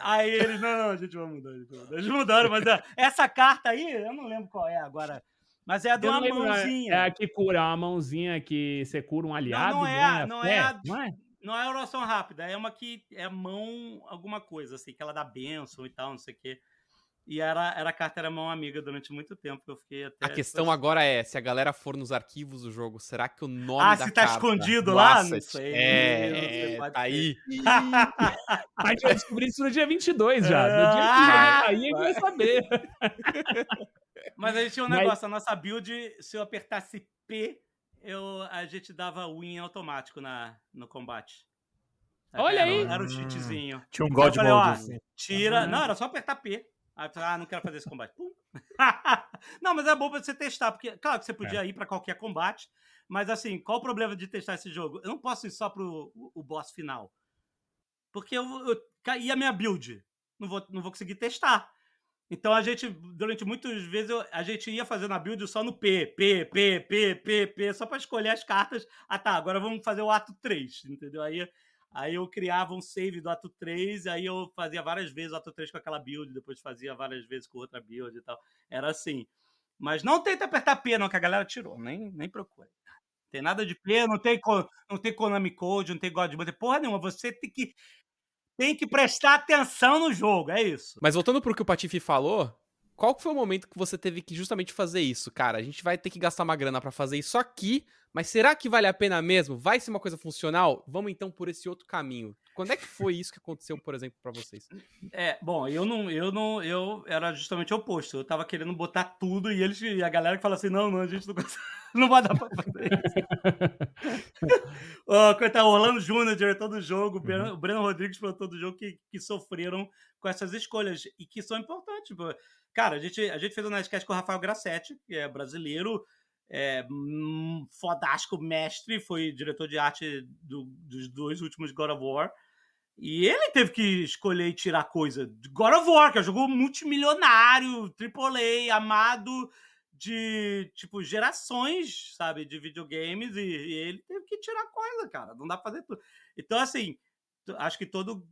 Aí eles, não, não, a gente vai mudar. Eles mudaram, mas é, essa carta aí, eu não lembro qual é agora. Mas é a de Eu uma não lembro, é- mãozinha. É a que cura, é uma mãozinha que você cura um aliado. não e é a- não é a- Não é? Não é oração rápida, é uma que é mão alguma coisa, assim, que ela dá bênção e tal, não sei o quê. E era, era a carta era mão amiga durante muito tempo, eu fiquei até... A questão agora é, se a galera for nos arquivos do jogo, será que o nome Ah, da se tá carta, escondido do lá? asset, Não sei, É, é, tá ser. aí. [LAUGHS] [LAUGHS] A gente vai descobrir isso no dia 22 já. No dia que Ah! aí a gente vai saber. [LAUGHS] Mas a gente tinha um Mas- negócio, a nossa build, se eu apertasse P, eu, a gente dava win automático na, no combate. Olha era, aí! Era um cheatzinho. Tinha um God falei, Mode, assim. Tira. Não, era só apertar P. Aí eu falei, ah, não quero fazer esse combate. Pum. [LAUGHS] não, mas é bom pra você testar, porque, claro que você podia ir pra qualquer combate, mas assim, qual o problema de testar esse jogo? Eu não posso ir só pro o, o boss final. Porque eu, eu caí a minha build. Não vou, não vou conseguir testar. Então a gente, durante muitas vezes, eu- a gente ia fazendo a build só no P, P, P, P, P, P, só pra escolher as cartas. Ah, tá, agora vamos fazer o ato 3, entendeu? Aí Aí eu criava um save do ato 3, aí eu fazia várias vezes o ato 3 com aquela build, depois fazia várias vezes com outra build e tal. Era assim. Mas não tenta apertar P, não, que a galera tirou. Nem, nem procura. Tem nada de P, não tem, não tem Konami Code, não tem God porra nenhuma. Você tem que, tem que prestar atenção no jogo, é isso. Mas voltando pro que o Patife falou, qual foi o momento que você teve que justamente fazer isso? Cara, a gente vai ter que gastar uma grana pra fazer isso aqui, mas será que vale a pena mesmo? Vai ser uma coisa funcional? Vamos então por esse outro caminho. Quando é que foi isso que aconteceu, por exemplo, pra vocês? É, bom, eu não, eu não, eu era justamente o oposto. Eu tava querendo botar tudo e eles, e a galera que fala assim, não, não, a gente não consegue, [LAUGHS] não vai dar pra fazer isso. [LAUGHS] Ó, coitado, o Orlando Júnior, diretor do jogo, o Breno- o Breno Rodrigues, produtor do jogo, que, que sofreram com essas escolhas e que são importantes. Cara, a gente, a gente fez um Nerdcast com o Rafael Grassetti, que é brasileiro, é, hum, fodástico mestre, foi diretor de arte do- dos dois últimos God of War. E ele teve que escolher e tirar coisa God of War, que é um jogo multimilionário, AAA, amado de, tipo, gerações, sabe, de videogames, e, e ele teve que tirar coisa, cara. Não dá pra fazer tudo. Então, assim, acho que todo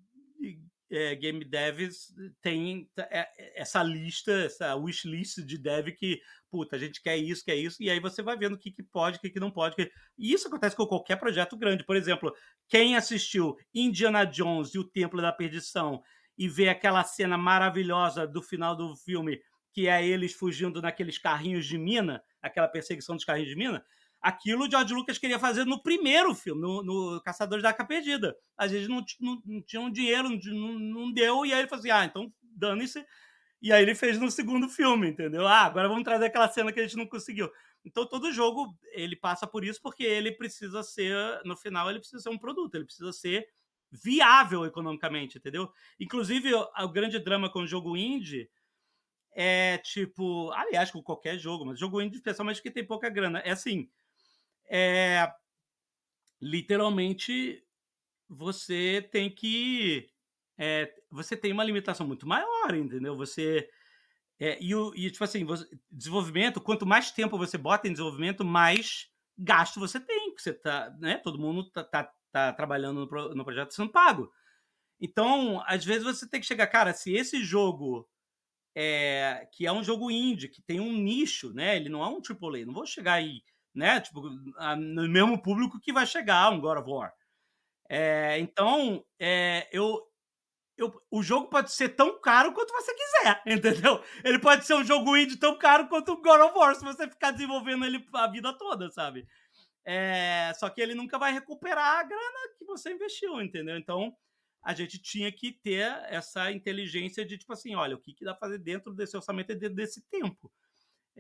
é, game devs tem é, essa lista, essa wishlist de dev que, puta, a gente quer isso, quer isso, e aí você vai vendo o que, que pode, o que, que não pode. que- E isso acontece com qualquer projeto grande. Por exemplo, quem assistiu Indiana Jones e o Templo da Perdição e vê aquela cena maravilhosa do final do filme, que é eles fugindo naqueles carrinhos de mina, aquela perseguição dos carrinhos de mina, aquilo o George Lucas queria fazer no primeiro filme, no, no Caçadores da Arca Perdida. Às vezes não, não, não tinham dinheiro, não, não, deu, e aí ele falou assim, ah, então dane-se. E aí ele fez no segundo filme, entendeu? Ah, agora vamos trazer aquela cena que a gente não conseguiu. Então todo jogo ele passa por isso porque ele precisa ser, no final, ele precisa ser um produto, ele precisa ser viável economicamente, entendeu? Inclusive, o, grande drama com o jogo indie é tipo, aliás, com qualquer jogo, mas jogo indie, especialmente porque tem pouca grana, é assim, é literalmente você tem que é, você tem uma limitação muito maior, entendeu? Você é, e, o, e, tipo assim, você- desenvolvimento, quanto mais tempo você bota em desenvolvimento, mais gasto você tem. Você tá, né? Todo mundo tá, tá, tá trabalhando no, pro- no projeto sendo pago. Então, às vezes você tem que chegar, cara, se esse jogo é, que é um jogo indie, que tem um nicho, né? Ele não é um AAA, não vou chegar aí, né? Tipo, a- no mesmo público que vai chegar um God of War. É, então, é, eu, eu- o jogo pode ser tão caro quanto você quiser, [LAUGHS] entendeu? Ele pode ser um jogo indie tão caro quanto o God of War, se você ficar desenvolvendo ele a vida toda, sabe? É, só que ele nunca vai recuperar a grana que você investiu, entendeu? Então, a gente tinha que ter essa inteligência de, tipo assim, olha, o que, que dá pra fazer dentro desse orçamento e dentro desse tempo.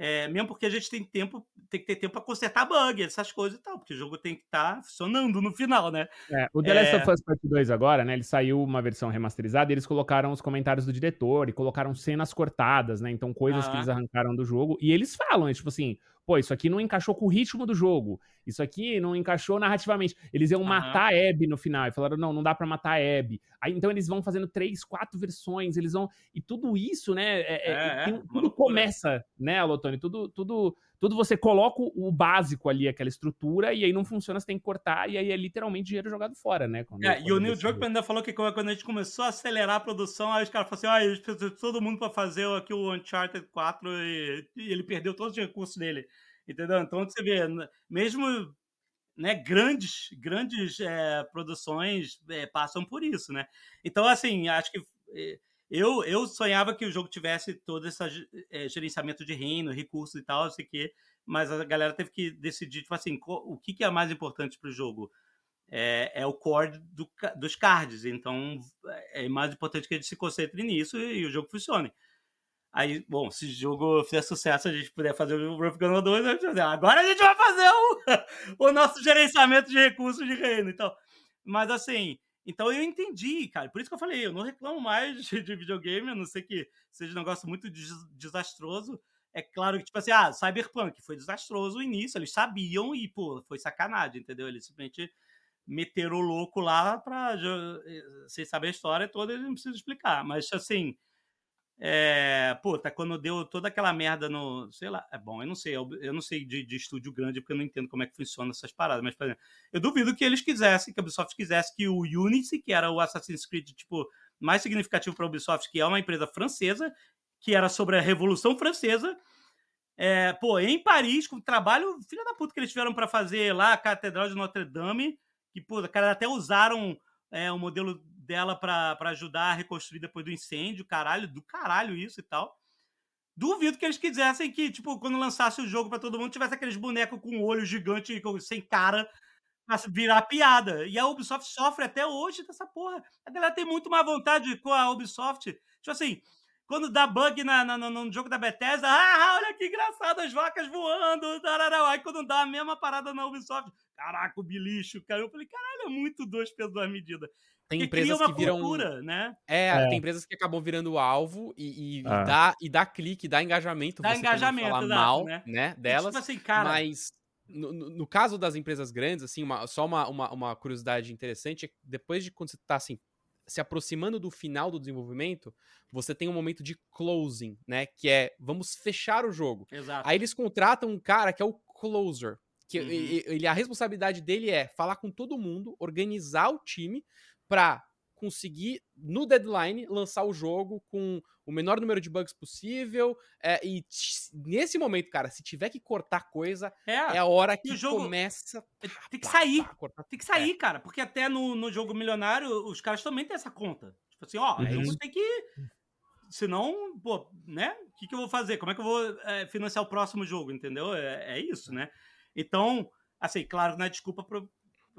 É, mesmo porque a gente tem tempo, tem que ter tempo para consertar bug, essas coisas e tal, porque o jogo tem que estar funcionando no final, né? É, o The Last É. of Us Part 2 agora, né? Ele saiu uma versão remasterizada e eles colocaram os comentários do diretor e colocaram cenas cortadas, né? Então, coisas que Aham. eles arrancaram do jogo. E eles falam, é tipo assim, pô, isso aqui não encaixou com o ritmo do jogo. Isso aqui não encaixou narrativamente. Eles iam Aham. matar a Abby no final. E falaram, não, não dá pra matar a Abby. Aí, então, eles vão fazendo três, quatro versões. Eles vão... E tudo isso, né? é- é- É, é, tem- tudo loucura. começa, né, Alotone? Tudo, tudo, tudo você coloca o básico ali, aquela estrutura, e aí não funciona, você tem que cortar, e aí é literalmente dinheiro jogado fora, né? quando- É, e quando o Neil Druckmann ainda falou que quando a gente começou a acelerar a produção, aí os caras falaram assim: ah, a gente precisa de todo mundo para fazer aqui o Uncharted 4 e, e ele perdeu todos os recursos dele. Entendeu? Então você vê, mesmo né, grandes, grandes é, produções é, passam por isso, né? Então, assim, acho que é, eu, eu sonhava que o jogo tivesse todo esse é, gerenciamento de reino, recursos e tal, não sei o quê, mas a galera teve que decidir, tipo assim, o que, que é mais importante para o jogo? é, é o core do dos cards. Então é mais importante que a gente se concentre nisso e, e o jogo funcione. Aí, bom, se o jogo fizer sucesso, a gente puder fazer o Rough Gunner 2, a gente agora a gente vai fazer o, [LAUGHS] o nosso gerenciamento de recursos de reino. Então, mas assim, então eu entendi, cara. Por isso que eu falei, eu não reclamo mais de, de videogame, a não ser que seja um negócio muito des- desastroso. É claro que, tipo assim, ah, Cyberpunk foi desastroso o início, eles sabiam e, pô, foi sacanagem, entendeu? Eles simplesmente meteram o louco lá pra. jo- eh, Vocês sabem a história toda, eles não precisam explicar. Mas, assim. É, puta, quando deu toda aquela merda no. Sei lá, é bom, eu não sei, eu, eu não sei de, de estúdio grande, porque eu não entendo como é que funciona essas paradas, mas, por exemplo, eu duvido que eles quisessem, que a Ubisoft quisesse que o Unity, que era o Assassin's Creed, tipo, mais significativo para a Ubisoft, que é uma empresa francesa, que era sobre a Revolução Francesa, É, pô, em Paris, com o trabalho filha da puta que eles tiveram para fazer lá a Catedral de Notre Dame, que, pô, cara, até usaram é, o modelo dela para ajudar a reconstruir depois do incêndio, caralho, do caralho isso e tal. Duvido que eles quisessem que, tipo, quando lançasse o jogo para todo mundo, tivesse aqueles bonecos com olho gigante, sem cara, pra virar piada. E a Ubisoft sofre até hoje dessa porra. A galera tem muito mais vontade com a Ubisoft. Tipo assim, quando dá bug na, na, no, no, jogo da Bethesda, ah, olha que engraçado, as vacas voando, tararau. aí quando dá a mesma parada na Ubisoft, caraca, o bilicho, cara. Eu falei, caralho, é muito dois pesos duas medidas. Tem empresas cria uma que viram. cultura, né? É, É. tem empresas que acabam virando alvo e, e, Ah. dá, e dá clique, dá engajamento. Dá engajamento, falar exato, mal, né? né, E, delas. tipo assim, cara, Mas no, no- caso das empresas grandes, assim, uma- só uma, uma, uma curiosidade interessante é que depois de quando você tá assim, se aproximando do final do desenvolvimento, você tem um momento de closing, né? Que é vamos fechar o jogo. exato. Aí eles contratam um cara que é o closer. Que Uhum. e- e- ele, a responsabilidade dele é falar com todo mundo, organizar o time pra conseguir, no deadline, lançar o jogo com o menor número de bugs possível. é, e nesse momento, cara, se tiver que cortar coisa, é, é a hora que o jogo- começa. tem que pá, sair. pá, cortar. Tem que sair, cara, porque até no, no jogo milionário os caras também têm essa conta. Tipo assim, ó, eu Uhum. vou ter que. Senão, pô, né? O que, que eu vou fazer? Como é que eu vou é, financiar o próximo jogo, entendeu? É, é isso, né? Então, assim, claro não é desculpa para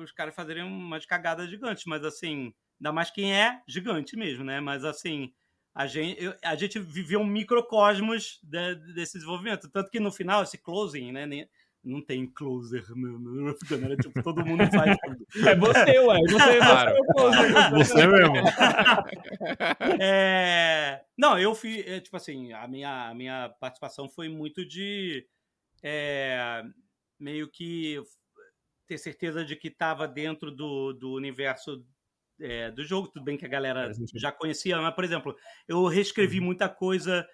os caras fazerem umas cagadas gigantes, mas assim, ainda mais quem é gigante mesmo, né? Mas assim, a gente, eu- a gente viveu um microcosmos de- desse desenvolvimento. Tanto que no final, esse closing, né? nem- não tem closer no, no Rough Gunner, é tipo, todo mundo faz tudo. É você, ué. Você, Claro. você é o closer. Você mesmo. [LAUGHS] É, Não, eu fiz, é, tipo assim, a minha, a minha participação foi muito de é, meio que ter certeza de que estava dentro do, do universo é, do jogo. Tudo bem que a galera já conhecia, mas, por exemplo, eu reescrevi muita coisa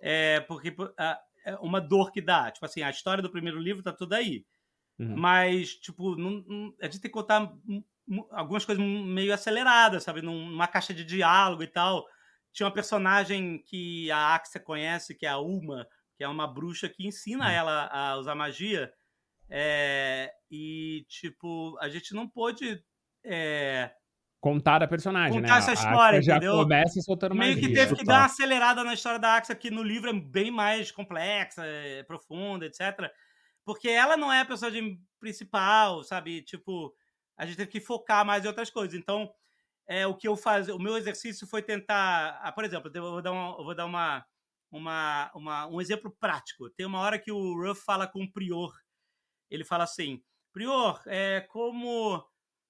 é, porque a- é uma dor que dá. Tipo assim, a história do primeiro livro tá toda aí. Uhum. Mas, tipo, não- não- a gente tem que contar algumas coisas meio aceleradas, sabe? Num- Numa caixa de diálogo e tal. Tinha uma personagem que a Axia conhece, que é a Uma, que é uma bruxa que ensina ela a usar magia. É, e, tipo, a gente não pôde. é, Contar a personagem, né? Contar essa A- a história, já entendeu? começa soltando meio magia. que teve que dar uma acelerada na história da Axia, que no livro é bem mais complexa, é, profunda, etc. Porque ela não é a personagem principal, sabe? Tipo, a gente teve que focar mais em outras coisas. Então, é, o que eu faz, o meu exercício foi tentar, ah, por exemplo, eu vou dar, uma, eu vou dar uma, uma, uma- um exemplo prático. Tem uma hora que o Ruff fala com o Prior. Ele fala assim: Prior, é como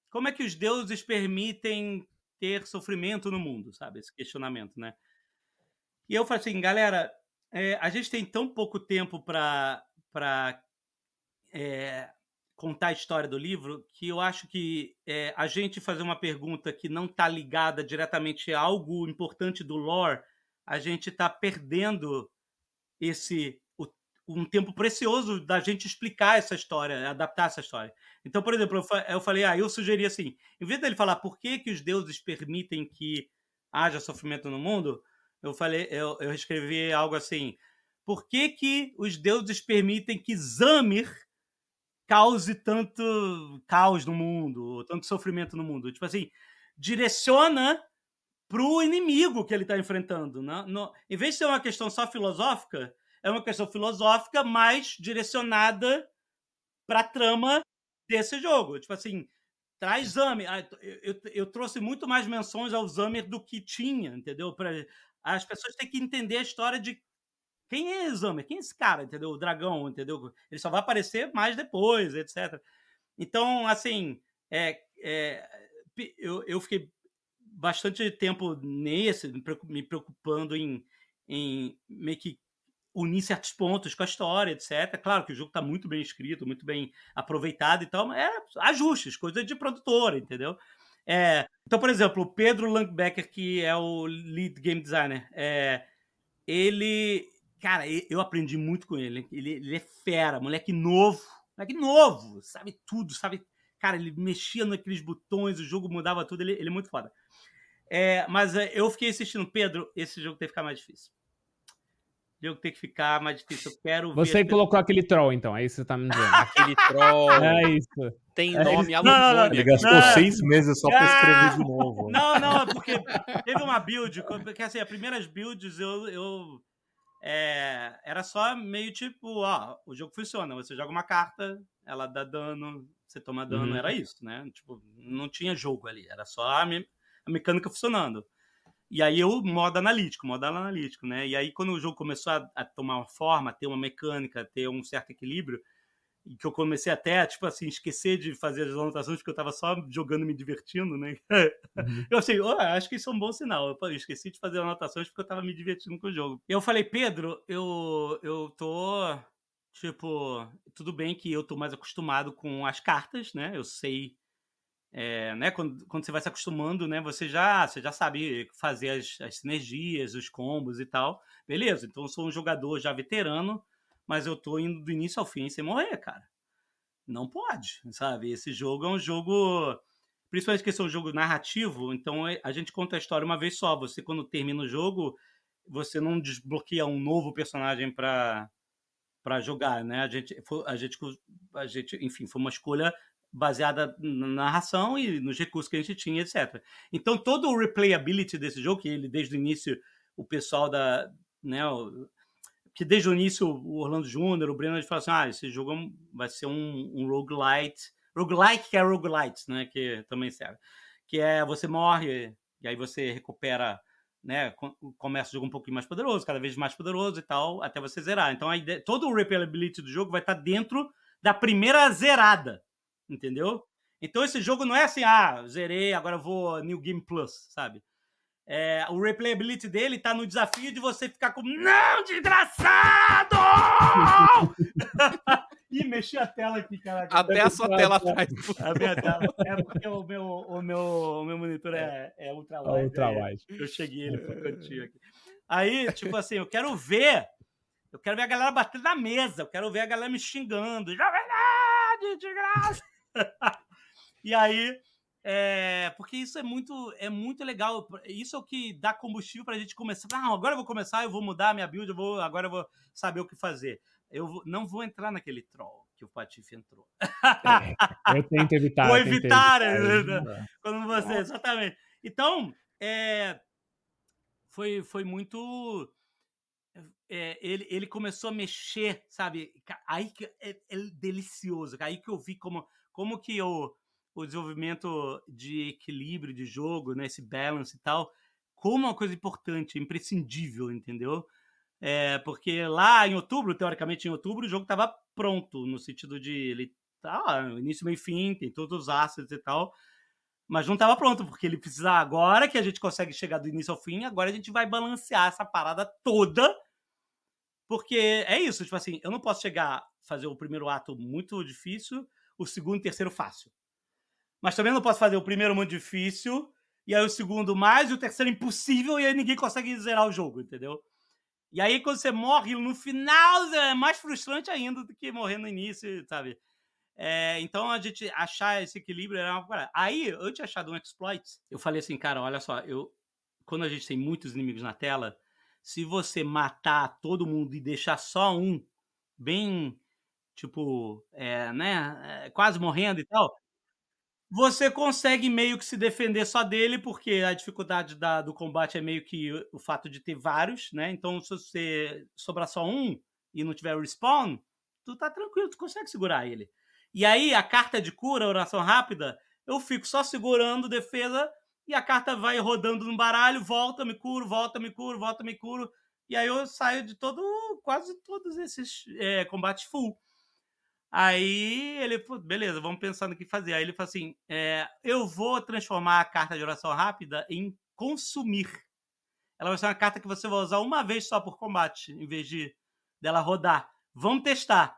como é que os deuses permitem ter sofrimento no mundo, sabe? Esse questionamento, né? E eu falei assim, galera, é, a gente tem tão pouco tempo para contar a história do livro que eu acho que é, a gente fazer uma pergunta que não está ligada diretamente a algo importante do lore, a gente está perdendo esse um tempo precioso da gente explicar essa história, adaptar essa história. Então, por exemplo, eu, fa- eu falei, ah, eu sugeri assim, em vez dele falar por que, que os deuses permitem que haja sofrimento no mundo, eu falei, eu, eu escrevi algo assim, por que, que os deuses permitem que Zamir cause tanto caos no mundo, tanto sofrimento no mundo? Tipo assim, direciona pro inimigo que ele está enfrentando. Né? No, em vez de ser uma questão só filosófica, é uma questão filosófica mais direcionada para a trama desse jogo. Tipo assim, traz. Ah, Eu, eu, eu trouxe muito mais menções ao Zamir do que tinha, entendeu? Pra, as pessoas têm que entender a história de quem é Zamir, quem é esse cara, entendeu? O dragão, entendeu? Ele só vai aparecer mais depois, etc. Então, assim, é, é, eu, eu fiquei bastante tempo nesse, me preocupando em, em meio que unir certos pontos com a história, etc. Claro que o jogo está muito bem escrito, muito bem aproveitado e tal, mas é ajustes, coisa de produtora, entendeu? É, então, por exemplo, o Pedro Langbecker, que é o lead game designer, é, ele. Cara, eu aprendi muito com ele. Ele, ele é fera, moleque novo. Moleque novo, sabe tudo, sabe. Cara, ele mexia naqueles botões, o jogo mudava tudo, ele, ele é muito foda. É, mas é, eu fiquei insistindo, Pedro, esse jogo tem que ficar mais difícil. O jogo tem que ficar mais difícil. Eu quero Você ver. colocou aquele troll, então, é isso que você tá me dizendo. [LAUGHS] Aquele troll. é isso. Tem É nome, Não, não, não, Ele gastou Não. seis meses só pra Ah! escrever de novo. [LAUGHS] Não, não, é porque teve uma build, porque assim, as primeiras builds eu. eu é, era só meio tipo, ó, o jogo funciona, você joga uma carta, ela dá dano, você toma dano, Uhum. era isso, né? Tipo, não tinha jogo ali, era só a, me- a mecânica funcionando. E aí eu, modo analítico, modo analítico, né? E aí quando o jogo começou a, a tomar uma forma, ter uma mecânica, ter um certo equilíbrio, que eu comecei até, tipo assim, esquecer de fazer as anotações, porque eu tava só jogando me divertindo, né? Uhum. [LAUGHS] Eu achei, "Oh, acho que isso é um bom sinal. Eu esqueci de fazer anotações porque eu tava me divertindo com o jogo. Eu falei, Pedro, eu, eu tô. Tipo, tudo bem que eu tô mais acostumado com as cartas, né? Eu sei. É, né? Quando, quando você vai se acostumando, né? Você já, você já sabe fazer as, as sinergias, os combos e tal. Beleza, então eu sou um jogador já veterano, mas eu tô indo do início ao fim sem morrer, cara. Não pode, sabe? Esse jogo é um jogo principalmente que esse é um jogo narrativo, então é- a gente conta a história uma vez só. Você, quando termina o jogo, você não desbloqueia um novo personagem para para jogar, né? A gente, a gente, a gente, enfim, foi uma escolha baseada na narração e nos recursos que a gente tinha, etc. Então todo o replayability desse jogo, que ele desde o início o pessoal da, né, o- que desde o início o Orlando Júnior, o Breno, eles falam assim, ah, esse jogo é vai ser um, um roguelite, roguelike que é roguelite, né, que também serve, que é você morre e aí você recupera, né, com- começa o jogo um pouquinho mais poderoso, cada vez mais poderoso e tal, até você zerar. Então a ideia, todo o replayability do jogo vai estar dentro da primeira zerada, entendeu? Então esse jogo não é assim, ah, zerei, agora eu vou New Game Plus, sabe? É, o replayability dele tá no desafio de você ficar com não, desgraçado! [LAUGHS] Ih, mexi a tela aqui, caraca. Até a sua tela atrás. A minha tela. É porque o meu, o meu, o meu monitor é, é ultra wide. Ultra aí wide. Eu cheguei ele pro cantinho aqui. Aí, tipo assim, eu quero ver. Eu quero ver a galera batendo na mesa. Eu quero ver a galera me xingando. Jovem Nerd, de graça! [LAUGHS] e aí. É, porque isso é muito, é muito legal. Isso é o que dá combustível pra gente começar. Não, agora eu vou começar, eu vou mudar a minha build, eu vou, agora eu vou saber o que fazer. Eu vou- não vou entrar naquele troll que o Patife entrou. Eu tento evitar. [LAUGHS] Vou evitar, evitar. né? Quando você, exatamente. Então, é, foi, foi muito. é, ele, ele começou a mexer, sabe? Aí que é, é delicioso. Aí que eu vi como, como que o, o desenvolvimento de equilíbrio de jogo, né? Esse balance e tal, como uma coisa importante, imprescindível, entendeu? É, porque lá em outubro, teoricamente em outubro, o jogo estava pronto, no sentido de ele tá início, meio fim, tem todos os assets e tal, mas não estava pronto, porque ele precisa agora que a gente consegue chegar do início ao fim, agora a gente vai balancear essa parada toda, porque é isso, tipo assim, eu não posso chegar, fazer o primeiro ato muito difícil, o segundo e terceiro fácil. Mas também não posso fazer o primeiro muito difícil, e aí o segundo mais, e o terceiro impossível, e aí ninguém consegue zerar o jogo, entendeu? E aí, quando você morre no final, é mais frustrante ainda do que morrer no início, sabe? É, então, a gente achar esse equilíbrio era uma parada. Aí, eu tinha achado um exploit. Eu falei assim, cara, olha só, eu, quando a gente tem muitos inimigos na tela, se você matar todo mundo e deixar só um bem, tipo, é, né, é, quase morrendo e tal, você consegue meio que se defender só dele, porque a dificuldade da- do combate é meio que o, fato de ter vários, né? Então, se você sobrar só um e não tiver respawn, tu tá tranquilo, tu consegue segurar ele. E aí, a carta de cura, oração rápida, eu fico só segurando defesa e a carta vai rodando no baralho, volta, me curo, volta, me curo, volta, me curo. E aí eu saio de todo, quase todos esses é, combates full. Aí ele, pô, beleza, vamos pensar no que fazer. Aí ele falou assim: é, eu vou transformar a carta de oração rápida em consumir. Ela vai ser uma carta que você vai usar uma vez só por combate, em vez de dela rodar. Vamos testar.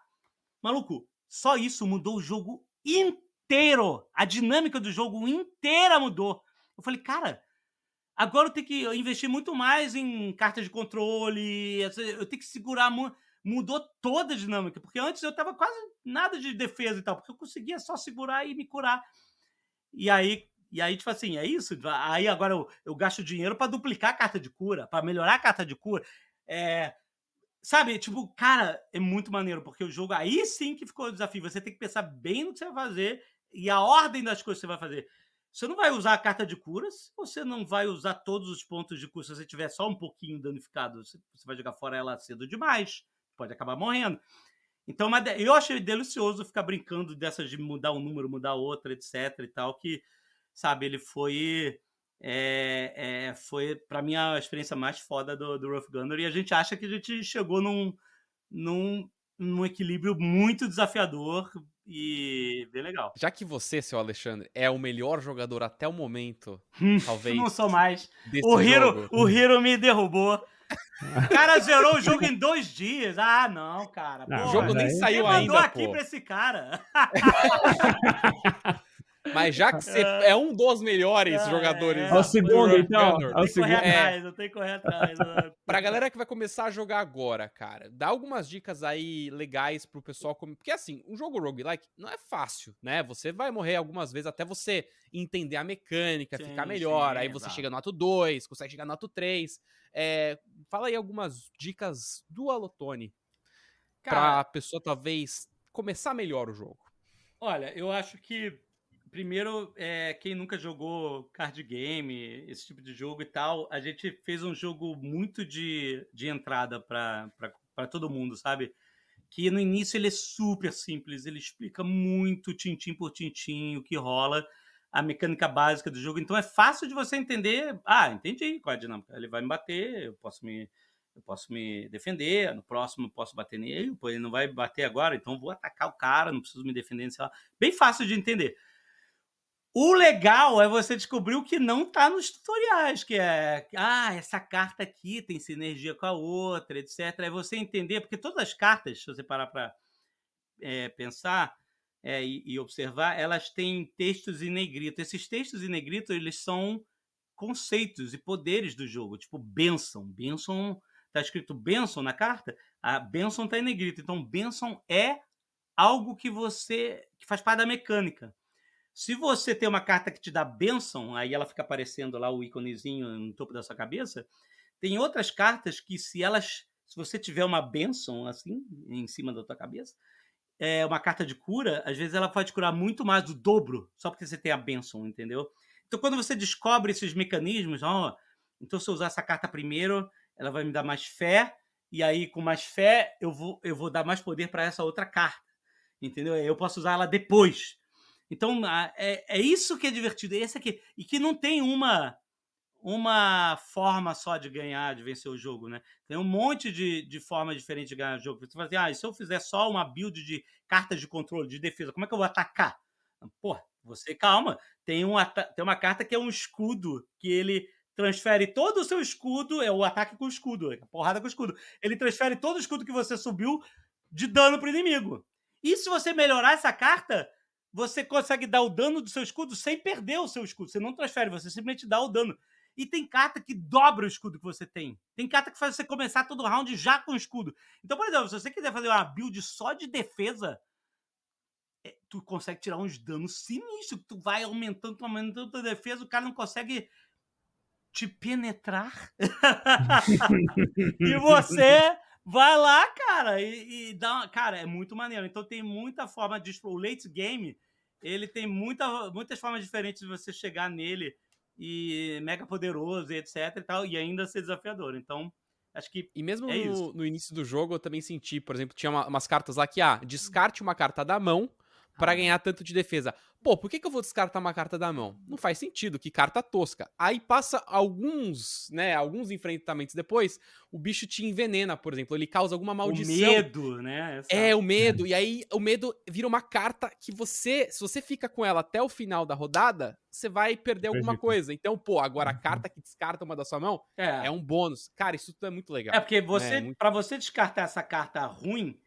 Maluco, só isso mudou o jogo inteiro. A dinâmica do jogo inteira mudou. Eu falei, cara, agora eu tenho que investir muito mais em carta de controle. Eu tenho que segurar muito mudou toda a dinâmica, porque antes eu tava quase nada de defesa e tal, porque eu conseguia só segurar e me curar. E aí, e aí tipo assim, é isso. Aí agora eu, eu gasto dinheiro para duplicar a carta de cura, para melhorar a carta de cura. É, sabe, tipo, cara, é muito maneiro, porque o jogo aí sim que ficou o desafio. Você tem que pensar bem no que você vai fazer e a ordem das coisas que você vai fazer. Você não vai usar a carta de curas, você não vai usar todos os pontos de cura. Se você tiver só um pouquinho danificado, você você vai jogar fora ela cedo demais, pode acabar morrendo. Então, de- eu achei delicioso ficar brincando dessas de mudar um número, mudar outra, etc e tal, que, sabe, ele foi é, é, foi para mim a experiência mais foda do, do Rough Gunner e a gente acha que a gente chegou num, num, num equilíbrio muito desafiador e bem legal. Já que você, seu Alexandre, é o melhor jogador até o momento, [LAUGHS] talvez, Não sou mais. O Hiro, jogo. o Hiro me derrubou. O cara zerou o jogo em dois dias. Ah, não, cara. Não, O jogo nem aí- saiu Quem mandou ainda, aqui pô. pra esse cara? [LAUGHS] Mas já que você é um dos melhores Ah, jogadores é. É segundo, então. É o segundo. É. atrás, eu tenho que correr atrás. Pra galera que vai começar a jogar agora, cara, dá algumas dicas aí legais pro pessoal. come- Porque assim, um jogo roguelike não é fácil, né? Você vai morrer algumas vezes até você entender a mecânica, Sim, ficar melhor. sim, aí você exato. chega no ato 2, consegue chegar no ato 3. É, fala aí algumas dicas do Alotone pra Cara, pessoa talvez começar melhor o jogo. olha, eu acho que primeiro, é, quem nunca jogou card game, esse tipo de jogo e tal, a gente fez um jogo muito de, de entrada pra todo mundo, sabe? Que no início ele é super simples, ele explica muito tintim por tintim o que rola, a mecânica básica do jogo. Então é fácil de você entender. Ah, entendi qual é a dinâmica. Ele vai me bater, eu posso me, eu posso me defender, no próximo eu posso bater nele, pô, ele não vai bater agora, então vou atacar o cara, não preciso me defender, sei lá. Bem fácil de entender. O legal é você descobrir o que não tá nos tutoriais, que é, ah, essa carta aqui tem sinergia com a outra, etc. É você entender, porque todas as cartas, se você parar para pensar é, e, e observar, elas têm textos em negrito. Esses textos em negrito, eles são conceitos e poderes do jogo, tipo benção. Benção, tá escrito benção na carta, a benção tá em negrito. Então, benção é algo que você, que faz parte da mecânica. Se você tem uma carta que te dá bênção, aí ela fica aparecendo lá o íconezinho no topo da sua cabeça. Tem outras cartas que, se elas. Se você tiver uma bênção assim, em cima da tua cabeça, é uma carta de cura, às vezes ela pode curar muito mais do dobro, só porque você tem a bênção, entendeu? Então, quando você descobre esses mecanismos, ó, então se eu usar essa carta primeiro, ela vai me dar mais fé, e aí, com mais fé, eu vou, eu vou dar mais poder para essa outra carta. Entendeu? Eu posso usar ela depois. Então, é, é isso que é divertido. É esse aqui. E que não tem uma uma forma só de ganhar, de vencer o jogo, né? Tem um monte de, de formas diferentes de ganhar o jogo. Você fala assim, ah, se eu fizer só uma build de cartas de controle, de defesa, como é que eu vou atacar? Pô, você calma. Tem, um, tem uma carta que é um escudo, que ele transfere todo o seu escudo, é o ataque com o escudo, é a porrada com o escudo. Ele transfere todo o escudo que você subiu de dano pro inimigo. E se você melhorar essa carta, você consegue dar o dano do seu escudo sem perder o seu escudo. Você não transfere, você simplesmente dá o dano. E tem carta que dobra o escudo que você tem. Tem carta que faz você começar todo round já com escudo. Então, por exemplo, se você quiser fazer uma build só de defesa, é, tu consegue tirar uns danos sinistros. Tu vai aumentando, tu aumentando a defesa, o cara não consegue te penetrar. [LAUGHS] e você vai lá, cara, e, e dá uma... Cara, é muito maneiro. Então tem muita forma de... O late game, ele tem muita, muitas formas diferentes de você chegar nele e mega poderoso e etc e tal, e ainda ser desafiador. Então, acho que E mesmo é no, no, início do jogo eu também senti, por exemplo, tinha uma, umas cartas lá que, ah, descarte uma carta da mão para ganhar tanto de defesa. Pô, por que, que eu vou descartar uma carta da mão? Não faz sentido, que carta tosca. Aí passa alguns, né, alguns enfrentamentos depois, o bicho te envenena, por exemplo, ele causa alguma maldição. O medo, né? Essa... É, o medo. E aí o medo vira uma carta que você, se você fica com ela até o final da rodada, você vai perder alguma coisa. Então, pô, agora a carta que descarta uma da sua mão é, é um bônus. Cara, isso tudo é muito legal. É porque você, é, muito... para você descartar essa carta ruim,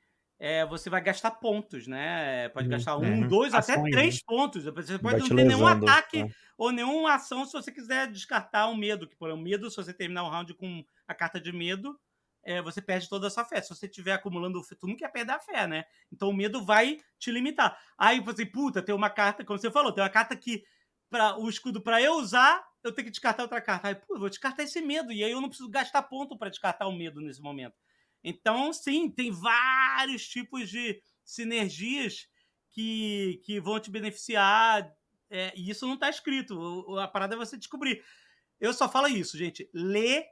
é, você vai gastar pontos, né? Pode gastar um, uhum. dois, até três pontos. Você Vai pode te não ter nenhum lesando, ataque né? ou nenhuma ação se você quiser descartar o medo. Que por exemplo, o medo, se você terminar o round com a carta de medo, é, você perde toda a sua fé. Se você estiver acumulando fé, tu não quer perder a fé, né? Então o medo vai te limitar. Aí você, puta, tem uma carta, como você falou, tem uma carta que para o escudo para eu usar, eu tenho que descartar outra carta. Aí, pô, vou descartar esse medo. E aí eu não preciso gastar ponto para descartar o medo nesse momento. Então, sim, tem vários tipos de sinergias que, que vão te beneficiar. é, e isso não está escrito. O- o- A parada é você descobrir. Eu só falo isso, gente. Lê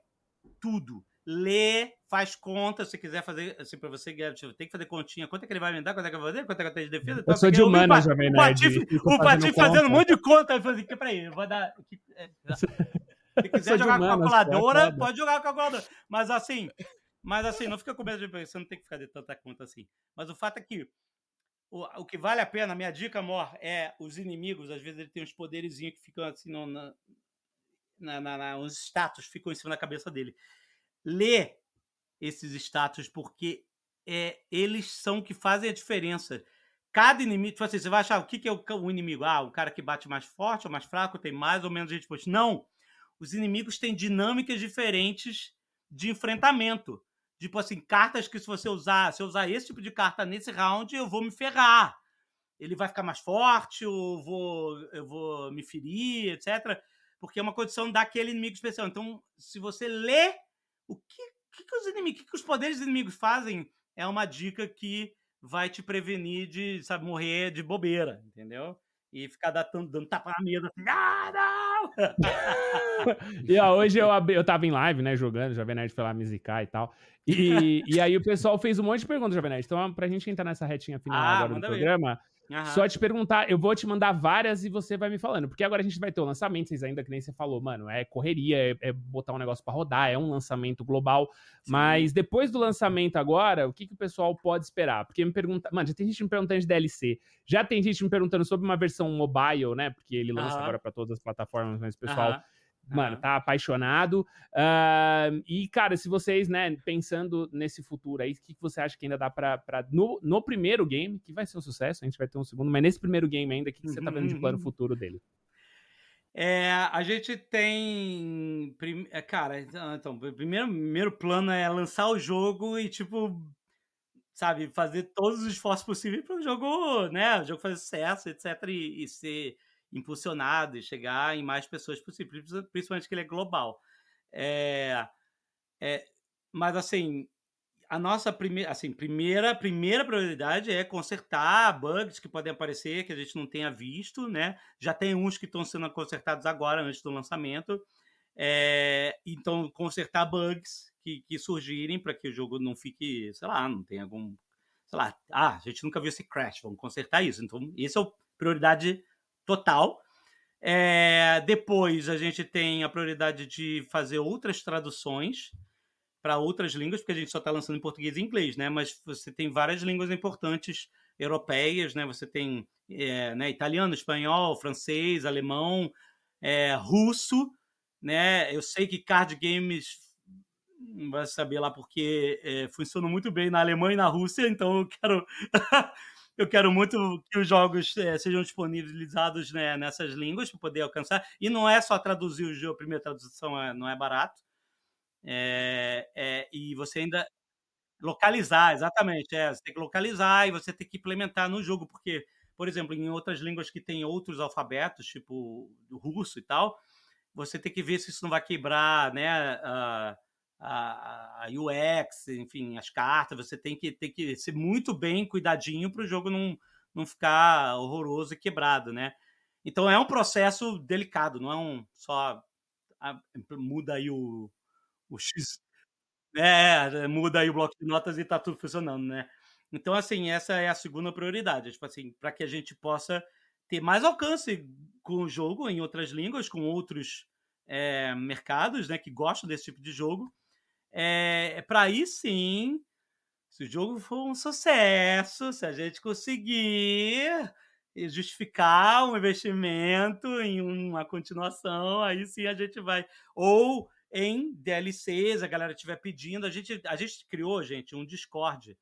tudo. Lê, faz conta. Se quiser fazer, assim, pra você, Guilherme, tem que fazer continha. Quanto é que ele vai me dar? Quanto é que eu vou fazer? Quanto é que eu tenho de defesa? Eu sou de humano humanas, Jovem O. Patife, o Patife fazendo um monte de conta. Eu falei, que peraí, eu vou dar. é, [LAUGHS] Se quiser jogar com calculadora, é foda. pode jogar com calculadora. Mas assim, mas assim, não fica com medo de você não tem que ficar de tanta conta assim. Mas o fato é que o, o que vale a pena, minha dica, amor, é os inimigos, às vezes ele tem uns poderizinhos que ficam assim, no, na, na, na, os status ficam em cima da cabeça dele. Lê esses status, porque é, eles são o que fazem a diferença. Cada inimigo, tipo assim, você vai achar o que, que é o, o inimigo? Ah, o cara que bate mais forte ou mais fraco, tem mais ou menos gente. Não! Os inimigos têm dinâmicas diferentes de enfrentamento. Tipo assim, cartas que se você usar, se eu usar esse tipo de carta nesse round, eu vou me ferrar. Ele vai ficar mais forte, eu vou, eu vou me ferir, etc. Porque é uma condição daquele inimigo especial. Então, se você lê o que, que, que os inimigos, que, que os poderes dos inimigos fazem, é uma dica que vai te prevenir de, sabe, morrer de bobeira, entendeu? E ficar dando, dando tapa na mesa, assim, ah, não! [LAUGHS] E ó, hoje eu, eu tava em live, né, jogando, Jovem Nerd foi lá me zicar e tal. E, e aí o pessoal fez um monte de perguntas, Jovem Nerd. Então, pra gente entrar nessa retinha final Ah, agora do programa, Aham. só te perguntar, eu vou te mandar várias e você vai me falando. Porque agora a gente vai ter o lançamento, vocês ainda que nem você falou, mano, é correria, é, é botar um negócio pra rodar, é um lançamento global. Sim. Mas depois do lançamento agora, o que, que o pessoal pode esperar? Porque me pergunta, mano, já tem gente me perguntando de DLC, já tem gente me perguntando sobre uma versão mobile, né? Porque ele lança Aham. agora pra todas as plataformas, mas o pessoal Aham. Mano, tá apaixonado. Ah, e, cara, se vocês, né, pensando nesse futuro aí, o que, que você acha que ainda dá pra. pra no, no primeiro game, que vai ser um sucesso, a gente vai ter um segundo, mas nesse primeiro game ainda, o que, que você tá vendo de plano Uhum. futuro dele? É, a gente tem. prim- é, Cara, então, o primeiro, primeiro plano é lançar o jogo e, tipo, sabe, fazer todos os esforços possíveis para o jogo, né? O jogo fazer sucesso, etc. E, e ser impulsionado e chegar em mais pessoas possível, princi- principalmente que ele é global. É, é, mas assim, a nossa primeira, assim, primeira, primeira prioridade é consertar bugs que podem aparecer que a gente não tenha visto, né? Já tem uns que estão sendo consertados agora antes do lançamento. É, então, consertar bugs que, que surgirem para que o jogo não fique, sei lá, não tenha algum, sei lá, ah, a gente nunca viu esse crash, vamos consertar isso. Então, isso é a prioridade total. É, depois a gente tem a prioridade de fazer outras traduções para outras línguas, porque a gente só está lançando em português e inglês, né? Mas você tem várias línguas importantes europeias, né? Você tem é, né, italiano, espanhol, francês, alemão, é, russo, né? Eu sei que card games vai saber lá porque é, funcionam muito bem na Alemanha e na Rússia, então eu quero [LAUGHS] eu quero muito que os jogos é, sejam disponibilizados né, nessas línguas para poder alcançar. E não é só traduzir o jogo, a primeira tradução é, não é barato. É, é, e você ainda localizar, exatamente, é, você tem que localizar e você tem que implementar no jogo, porque, por exemplo, em outras línguas que tem outros alfabetos, tipo russo e tal, você tem que ver se isso não vai quebrar, né, a, a, a UX, enfim, as cartas, você tem que, tem que ser muito bem cuidadinho para o jogo não, não ficar horroroso e quebrado, né? Então é um processo delicado, não é um só ah, muda aí o, o X, é, muda aí o bloco de notas e tá tudo funcionando, né? Então, assim, essa é a segunda prioridade, tipo assim, para que a gente possa ter mais alcance com o jogo em outras línguas, com outros é, mercados, né, que gostam desse tipo de jogo. É, para aí sim, se o jogo for um sucesso, se a gente conseguir justificar um investimento em uma continuação, aí sim a gente vai. Ou em DLCs, a galera estiver pedindo. A gente, a gente criou, gente, um Discord,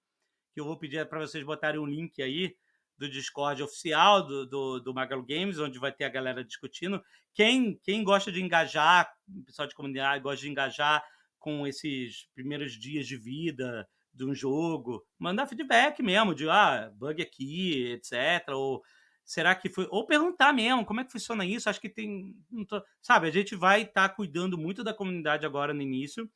que eu vou pedir para vocês botarem um link aí do Discord oficial do, do, do Magalu Games, onde vai ter a galera discutindo. Quem, quem gosta de engajar, o pessoal de comunidade gosta de engajar com esses primeiros dias de vida de um jogo, mandar feedback mesmo, de ah, bug aqui, etc. Ou será que foi. Ou perguntar mesmo, como é que funciona isso? Acho que tem. Tô... Sabe, a gente vai estar tá cuidando muito da comunidade agora no início,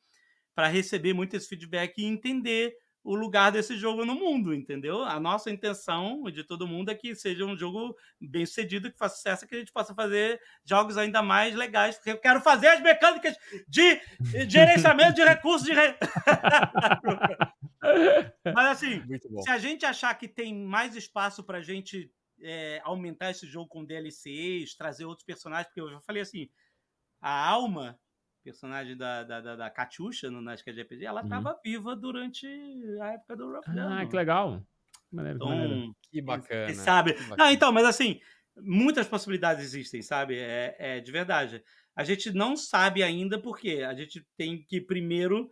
para receber muito esse feedback e entender o lugar desse jogo no mundo, entendeu? A nossa intenção de todo mundo é que seja um jogo bem sucedido, que faça sucesso, que a gente possa fazer jogos ainda mais legais, porque eu quero fazer as mecânicas de [LAUGHS] gerenciamento de recursos de. Re... [LAUGHS] Mas assim, se a gente achar que tem mais espaço para a gente é, aumentar esse jogo com DLCs, trazer outros personagens, porque eu já falei assim, a Alma, personagem da, da, da, da Katyusha no Nasca RPG, ela Uhum. estava viva durante a época do Rough Ah, que legal. Maneiro, que maneiro. Então, Que bacana. e sabe? que Não, bacana. então, mas assim, muitas possibilidades existem, sabe? É, é de verdade. A gente não sabe ainda porque a gente tem que primeiro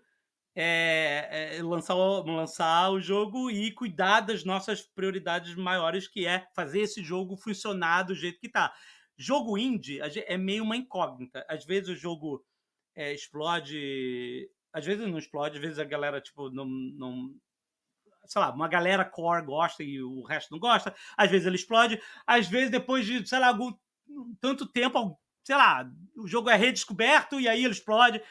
é, é, lançar, o, lançar o jogo e cuidar das nossas prioridades maiores, que é fazer esse jogo funcionar do jeito que tá. Jogo indie é meio uma incógnita. Às vezes o jogo é, explode, às vezes não explode, às vezes a galera tipo não, não sei lá, uma galera core gosta e o resto não gosta. Às vezes ele explode, às vezes depois de, sei lá, algum tanto tempo, sei lá, o jogo é redescoberto e aí ele explode.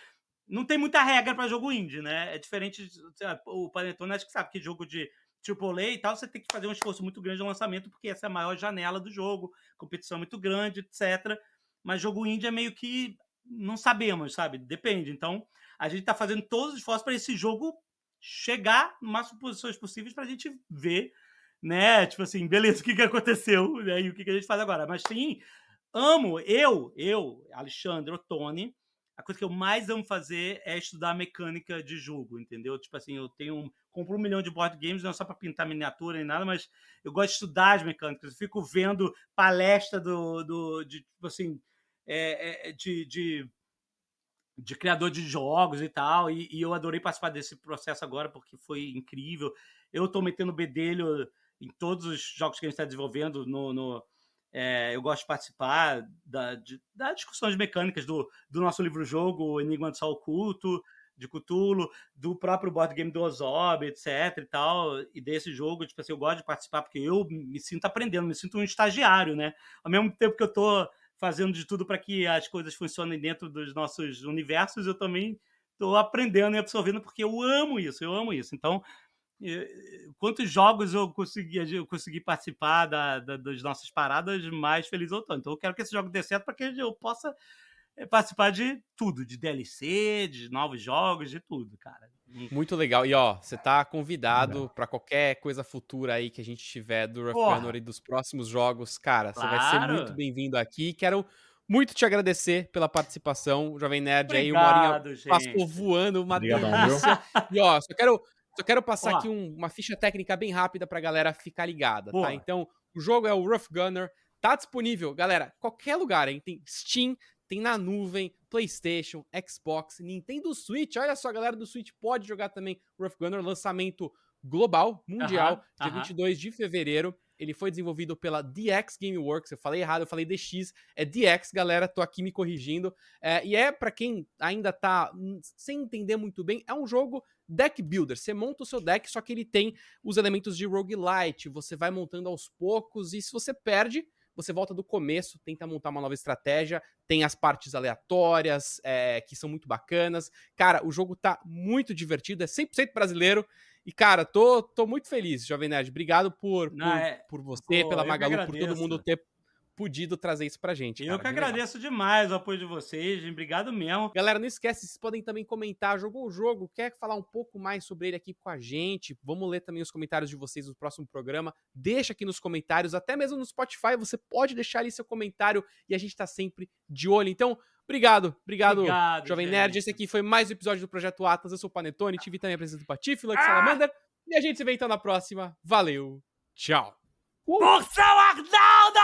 Não tem muita regra para jogo indie, né? É diferente, lá, o Panetone acho que sabe que jogo de AAA e tal, você tem que fazer um esforço muito grande no lançamento, porque essa é a maior janela do jogo, competição é muito grande, etc. Mas jogo indie é meio que não sabemos, sabe? Depende. Então, a gente está fazendo todos os esforços para esse jogo chegar no máximo posições possíveis para a gente ver, né? Tipo assim, beleza, o que, que aconteceu né? e o que, que a gente faz agora. Mas sim, amo, eu, eu, Alexandre, Tony, a coisa que eu mais amo fazer é estudar mecânica de jogo, entendeu? Tipo assim, eu tenho compro um milhão de board games, não é só para pintar miniatura nem nada, mas eu gosto de estudar as mecânicas. Eu fico vendo palestra do, do de, tipo assim, é, é, de, de de criador de jogos e tal, e, e eu adorei participar desse processo agora porque foi incrível. Eu tô metendo bedelho em todos os jogos que a gente está desenvolvendo. No, no é, eu gosto de participar da, de, das discussões mecânicas do, do nosso livro-jogo, Enigma do Sol Oculto, de Cthulhu, do próprio board game do Ozob, etc e tal, e desse jogo, tipo assim, eu gosto de participar porque eu me sinto aprendendo, me sinto um estagiário, né? Ao mesmo tempo que eu tô fazendo de tudo para que as coisas funcionem dentro dos nossos universos, eu também estou aprendendo e absorvendo porque eu amo isso, eu amo isso. Então, quantos jogos eu consegui, eu consegui participar da, da, das nossas paradas, mais feliz eu tô. Então, eu quero que esse jogo dê certo para que eu possa eh, participar de tudo, de DLC, de novos jogos, de tudo, cara. Muito legal. E ó, você tá convidado pra qualquer coisa futura aí que a gente tiver do Rough. Gunner e dos próximos jogos. Cara, você vai ser Claro. muito bem-vindo aqui. Quero muito te agradecer pela participação, Jovem Nerd. aí uma horinha Obrigado, gente. passou voando, uma delícia. E ó, só quero, só quero passar Ó. aqui um- uma ficha técnica bem rápida pra galera ficar ligada, Boa. tá? Então, o jogo é o Rough Gunner, tá disponível, galera, qualquer lugar, hein? Tem Steam, tem na nuvem, PlayStation, Xbox, Nintendo Switch. Olha só, a galera do Switch pode jogar também Rough Gunner, lançamento global, mundial, Aham, dia aham. 22 de fevereiro. Ele foi desenvolvido pela DX Gameworks. Eu falei errado, eu falei DX. É DX, galera. Tô aqui me corrigindo. É, e é pra quem ainda tá sem entender muito bem, é um jogo deck builder. Você monta o seu deck, só que ele tem os elementos de roguelite. Você vai montando aos poucos e se você perde, você volta do começo, tenta montar uma nova estratégia. Tem as partes aleatórias, é, que são muito bacanas. Cara, o jogo tá muito divertido, é 100% brasileiro. E, cara, tô, tô muito feliz, Jovem Nerd. Obrigado por, Não, por, é- por você, Pô, pela Magalu, por todo mundo ter podido trazer isso pra gente. Eu cara, que bem legal. agradeço demais o apoio de vocês, gente. Obrigado mesmo. Galera, não esquece, vocês podem também comentar, jogou o jogo, quer falar um pouco mais sobre ele aqui com a gente? Vamos ler também os comentários de vocês no próximo programa. Deixa aqui nos comentários, até mesmo no Spotify, você pode deixar ali seu comentário e a gente tá sempre de olho. Então, obrigado, obrigado, Obrigado, Jovem gente. Nerd. Esse aqui foi mais um episódio do Projeto Atlas. Eu sou o Panetone, tive também a presença do Patife, Lux Salamander. E a gente se vê então na próxima. Valeu, tchau. Por São Arnaldo!